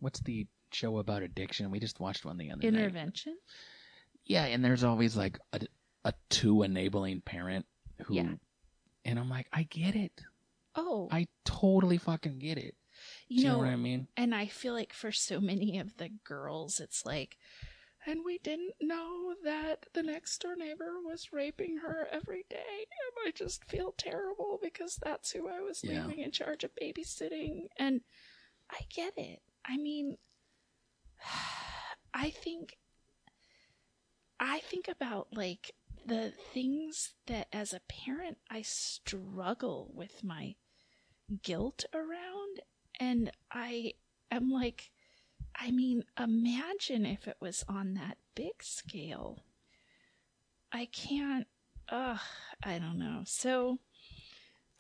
what's the show about addiction we just watched one the other night intervention. yeah and there's always like a, a too enabling parent who Yeah. and i'm like i get it Oh, i totally fucking get it you know know, what i mean And I feel like for so many of the girls, it's like, and we didn't know that the next door neighbor was raping her every day. And I just feel terrible because that's who I was Yeah. leaving in charge of babysitting. And I get it. I mean, [sighs] I think, I think about like the things that as a parent I struggle with my guilt around and I am like, I mean, imagine if it was on that big scale. I can't, ugh, I don't know. So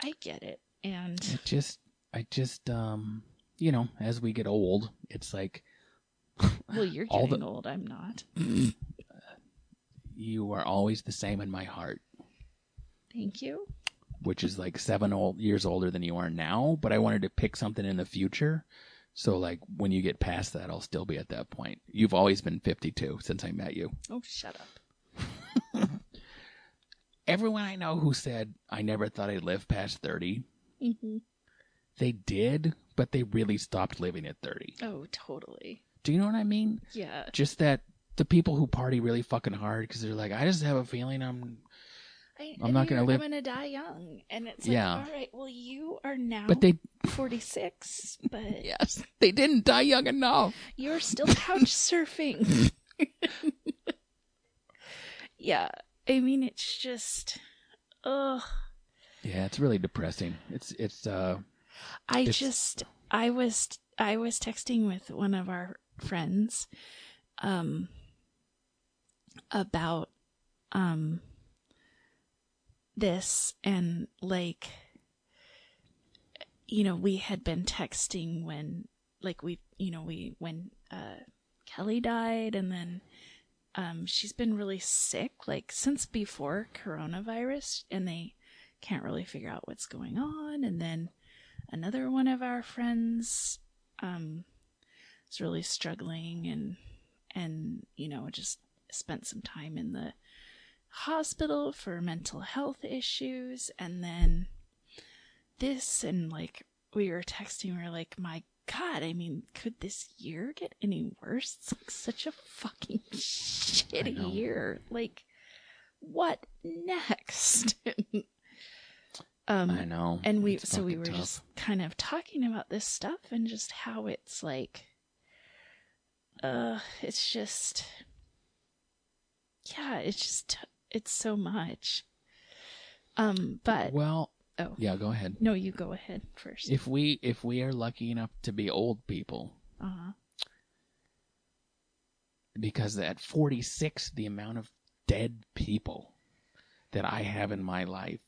I get it. And I just i just um you know as we get old it's like well, you're [laughs] getting the- old. I'm not. [clears throat] you are always the same in my heart Thank you. Which is like seven old years older than you are now but i wanted to pick something in the future so like when you get past that i'll still be at that point you've always been 52 since i met you Oh, shut up. [laughs] everyone i know who said i never thought i'd live past 30 hmm they did but they really stopped living at 30 Oh, totally. do you know what i mean Yeah. just that the people who party really fucking hard because they're like i just have a feeling i'm I, I'm not gonna live- I'm gonna die young, and it's like, Yeah. all right. Well, you are now but they 46, but [laughs] yes they didn't die young enough You're still couch [laughs] surfing. [laughs] yeah. I mean, it's just, ugh. yeah it's really depressing it's it's uh I It's- just, I was, I was texting with one of our friends, um, about, um, this and like, you know, we had been texting when, like, we, you know, we, when, uh, Kelly died and then, um, she's been really sick, like, since before coronavirus and they can't really figure out what's going on. And then, another one of our friends um is really struggling and and you know just spent some time in the hospital for mental health issues and then this and like we were texting we were like my god i mean could this year get any worse? It's like such a fucking [laughs] shitty year. Like what next? [laughs] Um i know. and we It's so we were tough. just kind of talking about this stuff and just how it's like uh, it's just, yeah, it's just, it's so much. Um, but Well, oh yeah, go ahead. no, you go ahead first. If we if we are lucky enough to be old people, uh-huh. because at 46 the amount of dead people that I have in my life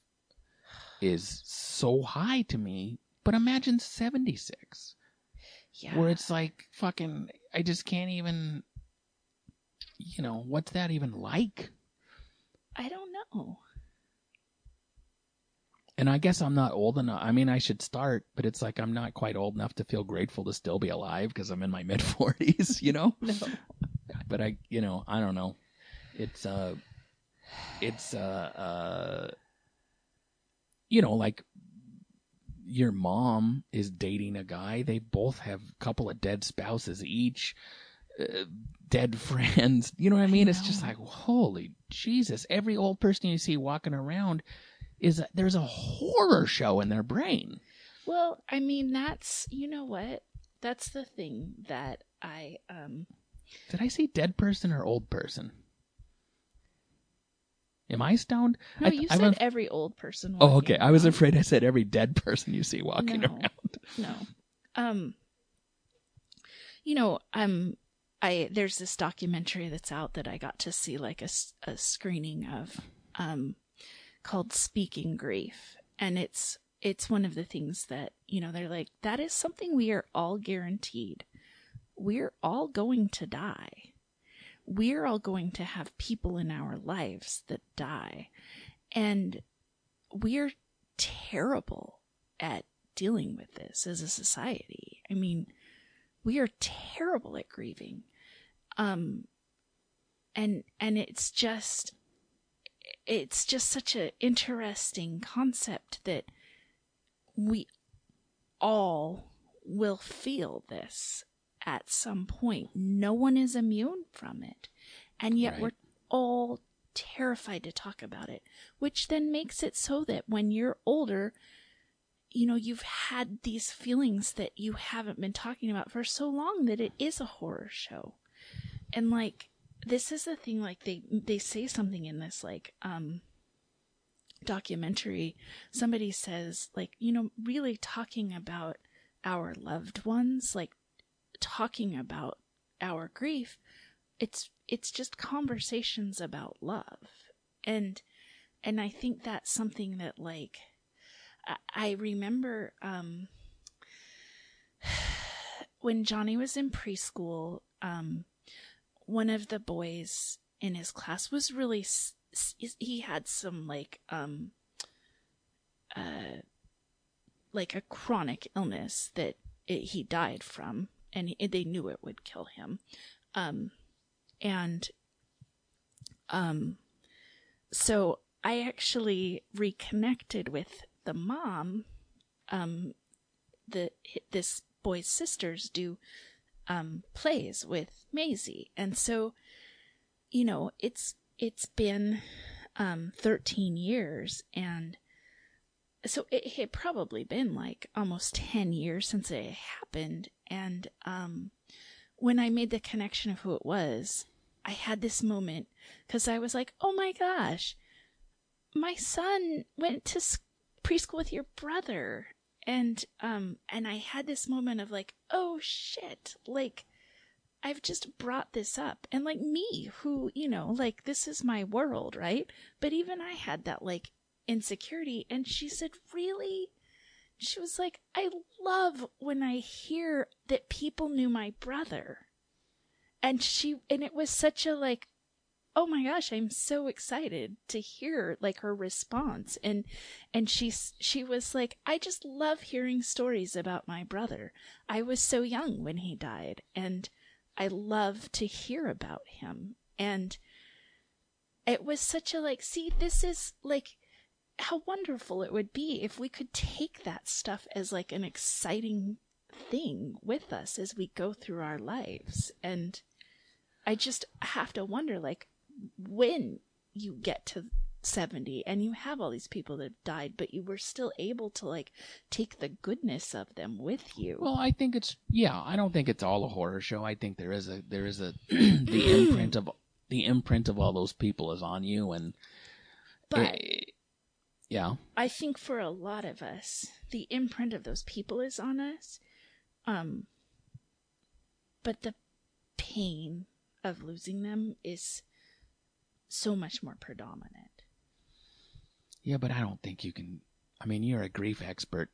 is so high to me. But imagine 76, Yeah. where it's like fucking, I just can't even, you know, what's that even like? I don't know. And I guess I'm not old enough. I mean, I should start, but it's like I'm not quite old enough to feel grateful to still be alive because I'm in my [laughs] mid 40s, you know? No. but I, you know, I don't know. It's uh, it's uh, uh, you know, like your mom is dating a guy. They both have a couple of dead spouses each, uh, dead [laughs] friends. You know what I mean? It's just like holy Jesus! Every old person you see walking around is a, there's a horror show in their brain. Well, I mean, that's, you know what? That's the thing that I, um, Did I say dead person or old person? Am I stoned? no, I, you I'm said every old person. Oh, okay. I was afraid I said every dead person you see walking No. around. No. Um, you know, um, I, there's this documentary that's out that I got to see like a, a screening of, um, called Speaking Grief. And it's, it's one of the things that, you know, they're like, that is something we are all guaranteed. We're all going to die. We're all going to have people in our lives that die. And we're terrible at dealing with this as a society. I mean, we are terrible at grieving. Um and and it's just it's just such an interesting concept that we all will feel this at some point. No one is immune from it. And yet Right. we're all terrified to talk about it, which then makes it so that when you're older, you know, you've had these feelings that you haven't been talking about for so long that it is a horror show. And like, this is the thing, like, they, they say something in this, like, um, documentary. Somebody says, like, you know, really talking about our loved ones, like, talking about our grief, it's, it's just conversations about love. And, and I think that's something that, like, I- remember um, [sighs] when Johnny was in preschool, um, one of the boys in his class was really he had some like um uh like a chronic illness that it, he died from and he, they knew it would kill him. Um and um so I actually reconnected with the mom. Um, the this boy's sisters do um plays with Maisie, and so you know it's it's been um 13 years, and so it had probably been like almost 10 years since it happened, and um when I made the connection of who it was, I had this moment because I was like, oh my gosh my son went to s- preschool with your brother. And um and i had this moment of like oh shit like i've just brought this up. And like me who you know like this is my world right? But even i had that like insecurity. And she said really? She was like i love when i hear that people knew my brother. And she and it was such a like oh my gosh i'm so excited to hear like her response. And and she she was like i just love hearing stories about my brother. I was so young when he died and i love to hear about him. And it was such a like see this is like how wonderful it would be if we could take that stuff as like an exciting thing with us as we go through our lives. And i just have to wonder like when you get to 70 and you have all these people that have died but you were still able to like take the goodness of them with you Well, I think it's yeah. I don't think it's all a horror show. I think there is a there is a [clears throat] the imprint of the imprint of all those people is on you, and but eh, yeah, i think for a lot of us the imprint of those people is on us um but the pain of losing them is so much more predominant yeah. But I don't think you can. I mean, you're a grief expert,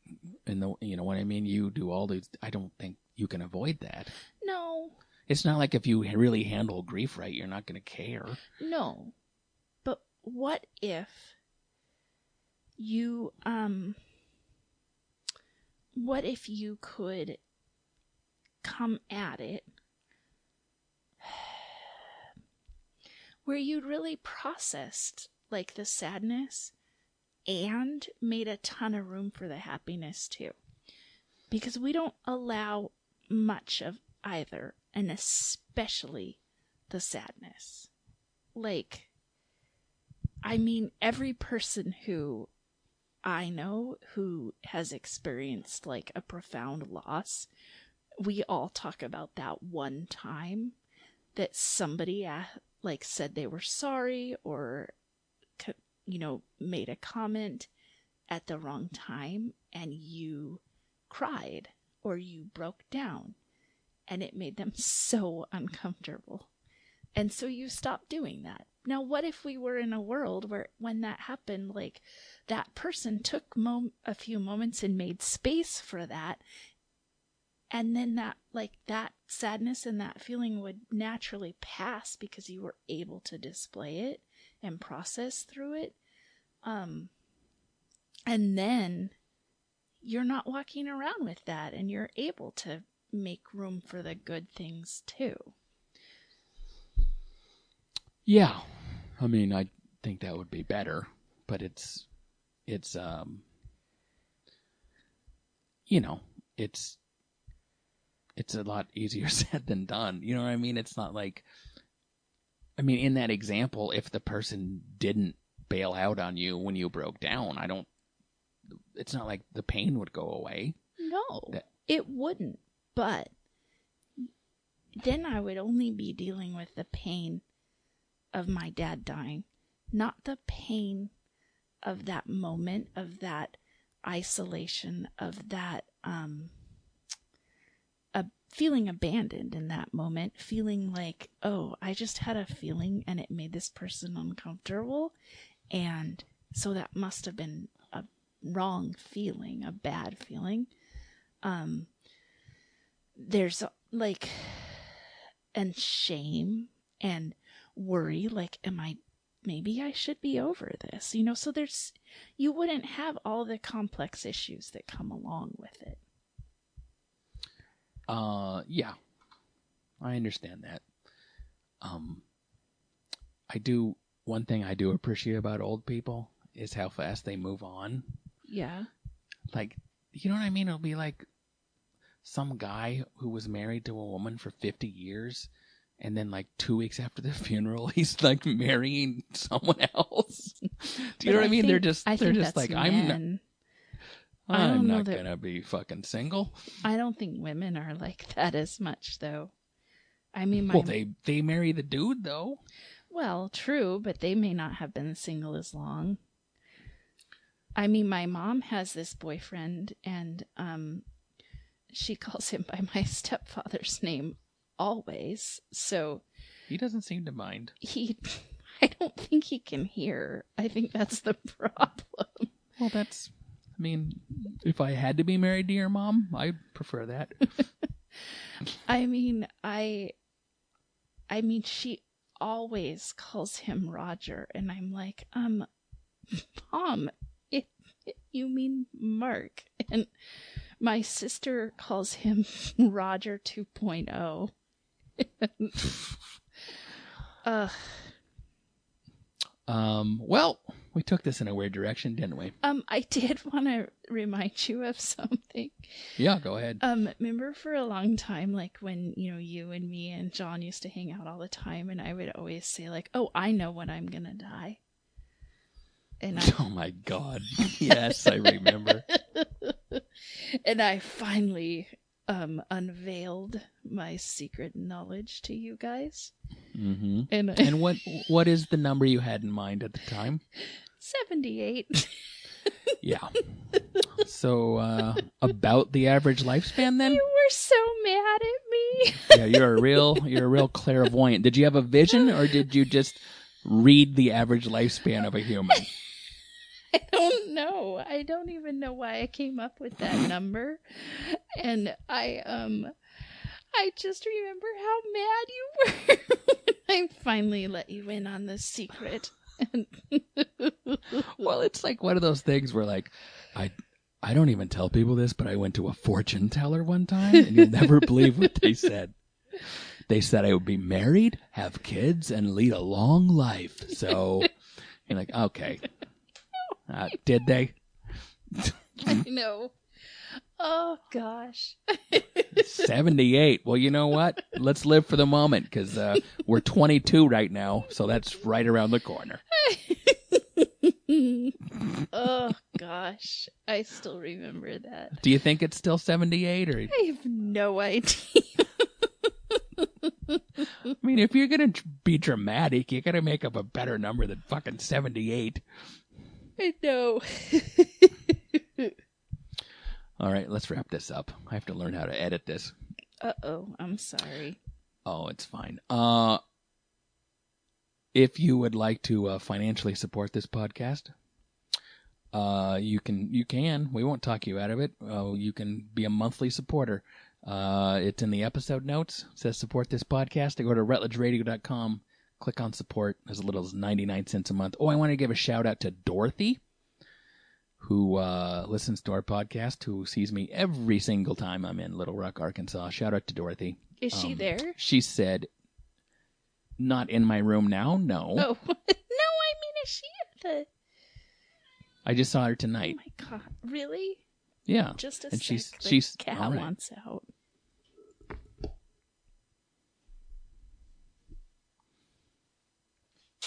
in the you know what I mean. You do all these. I don't think you can avoid that. no It's not like if you really handle grief right, you're not going to care. No. But what if you um what if you could come at it where you'd really processed like the sadness and made a ton of room for the happiness too. Because we don't allow much of either and especially the sadness. Like i mean every person who i know who has experienced like a profound loss we all talk about that one time that somebody like said they were sorry or you know made a comment at the wrong time and you cried or you broke down and it made them [laughs] so uncomfortable and so you stopped doing that. Now, what if we were in a world where when that happened, like that person took mom- a few moments and made space for that, and then that, like that sadness and that feeling would naturally pass because you were able to display it and process through it. Um, and then you're not walking around with that and you're able to make room for the good things too. Yeah, I mean, I think that would be better, but it's it's um you know, it's it's a lot easier [laughs] said than done. You know what I mean? It's not like I mean, in that example, if the person didn't bail out on you when you broke down, I don't it's not like the pain would go away. No, That- it wouldn't. But then I would only be dealing with the pain of my dad dying, not the pain of that moment, of that isolation, of that um, feeling abandoned in that moment, feeling like, oh, I just had a feeling and it made this person uncomfortable, and so that must have been a wrong feeling, a bad feeling. Um, there's like, and shame and worry, like, am I, maybe I should be over this, you know? So there's, you wouldn't have all the complex issues that come along with it. Uh, yeah, I understand that. Um, I do one thing I do appreciate about old people is how fast they move on. Yeah. Like, you know what I mean? It'll be like some guy who was married to a woman for fifty years, and then like two weeks after the [laughs] funeral, he's like marrying someone else. [laughs] do you know But what I mean? they're just I they're just like I'm men. I don't I'm know not that- gonna be fucking single. I don't think women are like that as much, though. I mean, my Well, they they marry the dude though. Well, true, but they may not have been single as long. I mean, my mom has this boyfriend, and um, she [laughs] calls him by my stepfather's name always. So He doesn't seem to mind. he, [laughs] I don't think he can hear. I think that's the [laughs] problem. Well, that's. I mean, if I had to be married to your mom, I'd prefer that. [laughs] I mean, I, I mean, she always calls him Roger, and I'm like, um, mom, it, it- you mean Mark, and my sister calls him [laughs] Roger 2.0. [laughs] uh, um. Well, we took this in a weird direction, didn't we? um, I [laughs] did want to remind you of something. Yeah. Go ahead. Um, remember for a long time, like when you know you and me and John used to hang out all the time, and I would always say like, "Oh, I know when I'm gonna die." and I [laughs] Oh my God! Yes, I remember. [laughs] and I finally um unveiled my secret knowledge to you guys. hmm And, I- And what what is the number you had in mind at the time? [laughs] 78. [laughs] Yeah. So uh, about the average lifespan then? You were so mad at me. Yeah, you're a real you're a real clairvoyant. Did you have a vision or did you just read the average lifespan of a human? I don't know. I don't even know why I came up with that [laughs] number. And I um I just remember how mad you were [laughs] when I finally let you in on the secret. [laughs] Well, it's like one of those things where like I I don't even tell people this, but I went to a fortune teller one time and you'll never believe what they said. They said I would be married, have kids, and lead a long life. So you're like, okay. Uh, did they? [laughs] I know. Oh gosh. [laughs] 78. Well, you know what? Let's live for the moment because uh, we're 22 right now. So that's right around the corner. [laughs] oh gosh. I still remember that. Do you think it's still 78 or I have no idea. I mean, if you're going to be dramatic, you got to make up a better number than fucking 78. I know. All right, let's wrap this up. I have to learn how to edit this. Uh oh, I'm sorry. Oh, it's fine. Uh if you would like to uh, financially support this podcast, uh you can you can. We won't talk you out of it. Uh, you can be a monthly supporter. Uh it's in the episode notes. It says support this podcast. I go to rutledgeradio.com, click on support as little as 99 cents a month. Oh, I want to give a shout out to Dorothy who uh, listens to our podcast, who sees me every single time I'm in Little Rock, Arkansas. Shout out to Dorothy. Is she Um, there? She said, "Not in my room now. No, Oh [laughs] no, I mean is she at the I just saw her Oh tonight. my god. Really? Yeah, Just a and sec. she's the she's cat all right. wants out.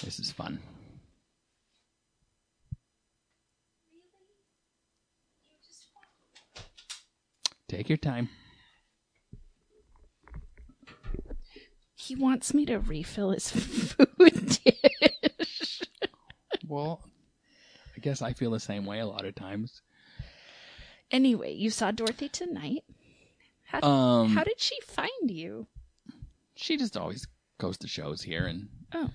This is fun. Take your time. He wants me to refill his [laughs] food dish. Well, I guess I feel the same way a lot of times. Anyway, you saw Dorothy tonight. How, Um, how did she find you? she just always goes to shows here, and Oh.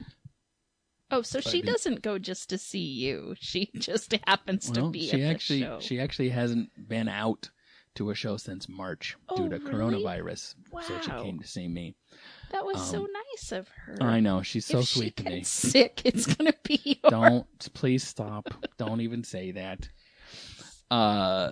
Oh, so she doesn't go just to see you. She [laughs] just happens to be she at actually the show. she actually hasn't been out to a show since March due Oh, to really? coronavirus. So she came to see me. that was so um, nice of her. I know she's so if sweet she to me. [laughs] [laughs] sick, it's gonna be. Don't please stop. Don't even say that. Uh,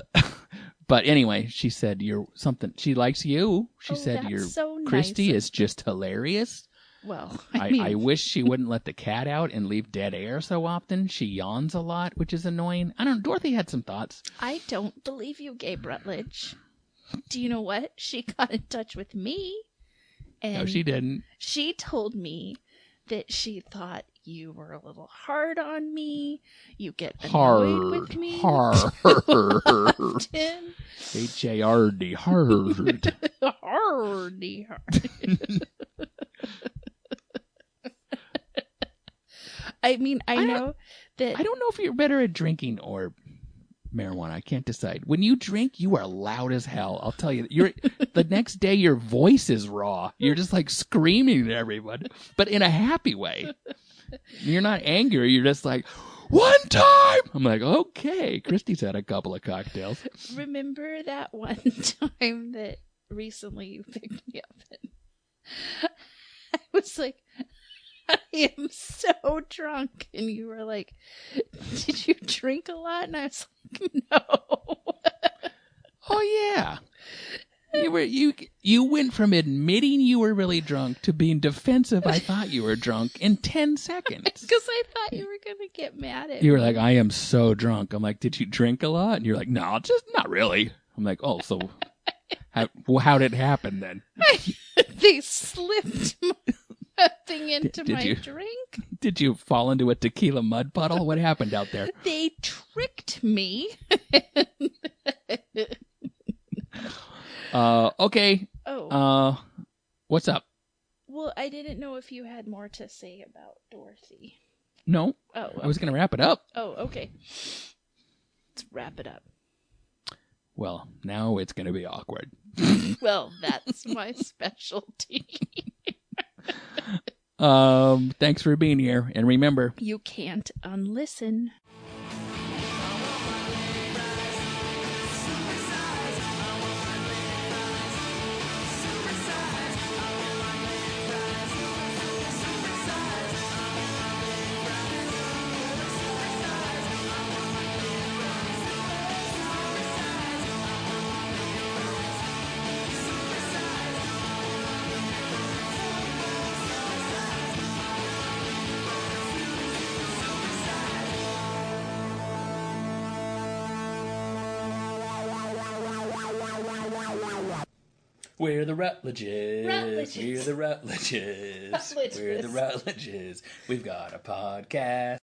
but anyway, she said you're something. She likes you. She Oh, said you're so nice Kristi is just hilarious. Well, [laughs] I, I, mean, I wish she [laughs] wouldn't let the cat out and leave dead air so often. She yawns a lot, which is annoying. I don't. know. Dorothy had some thoughts. I don't believe you, Gabe Rutledge. Do you know what? She [laughs] got in touch with me, and no, she didn't. she told me that she thought you were a little hard on me. You get annoyed Hard, with me. hard, Tim. H A R D, hard. Hardy hard. I mean, I I know that I don't know if you're better at drinking or marijuana. I can't decide. When you drink, you are loud as hell. I'll tell you. You're [laughs] the next day your voice is raw. You're just like screaming at everyone, but in a happy way. You're not angry. You're just like, one time. I'm like, okay. Kristi's had a couple of cocktails. remember that one [laughs] time that recently you picked me up and [laughs] I was like [laughs] I am so drunk and you were like did you drink a lot and I was like [laughs] no [laughs] Oh yeah. You were you you went from admitting you were really drunk to being defensive. I thought you were drunk in ten seconds. because I thought you were going to get mad at me. You were like, I am so drunk. I'm like, did you drink a lot? And you're like, no, just not really. I'm like, oh, so how, well, how did it happen then? they slipped my [laughs] thing into did my you- drink [laughs] Did you fall into a tequila mud puddle? What happened out there? [laughs] They tricked me. Uh, okay. Oh, Uh, what's up? well, I didn't know if you had more to say about Dorothy. No, Oh, I was going to wrap it up. Oh, okay. Let's wrap it up. Well, now it's going to be awkward. Well, that's my specialty. Um, thanks for being here. And remember, You can't unlisten. We're the Rutledges. Rutledges. We're the Rutledges. Rutledges. We're the Rutledges. We've got a podcast.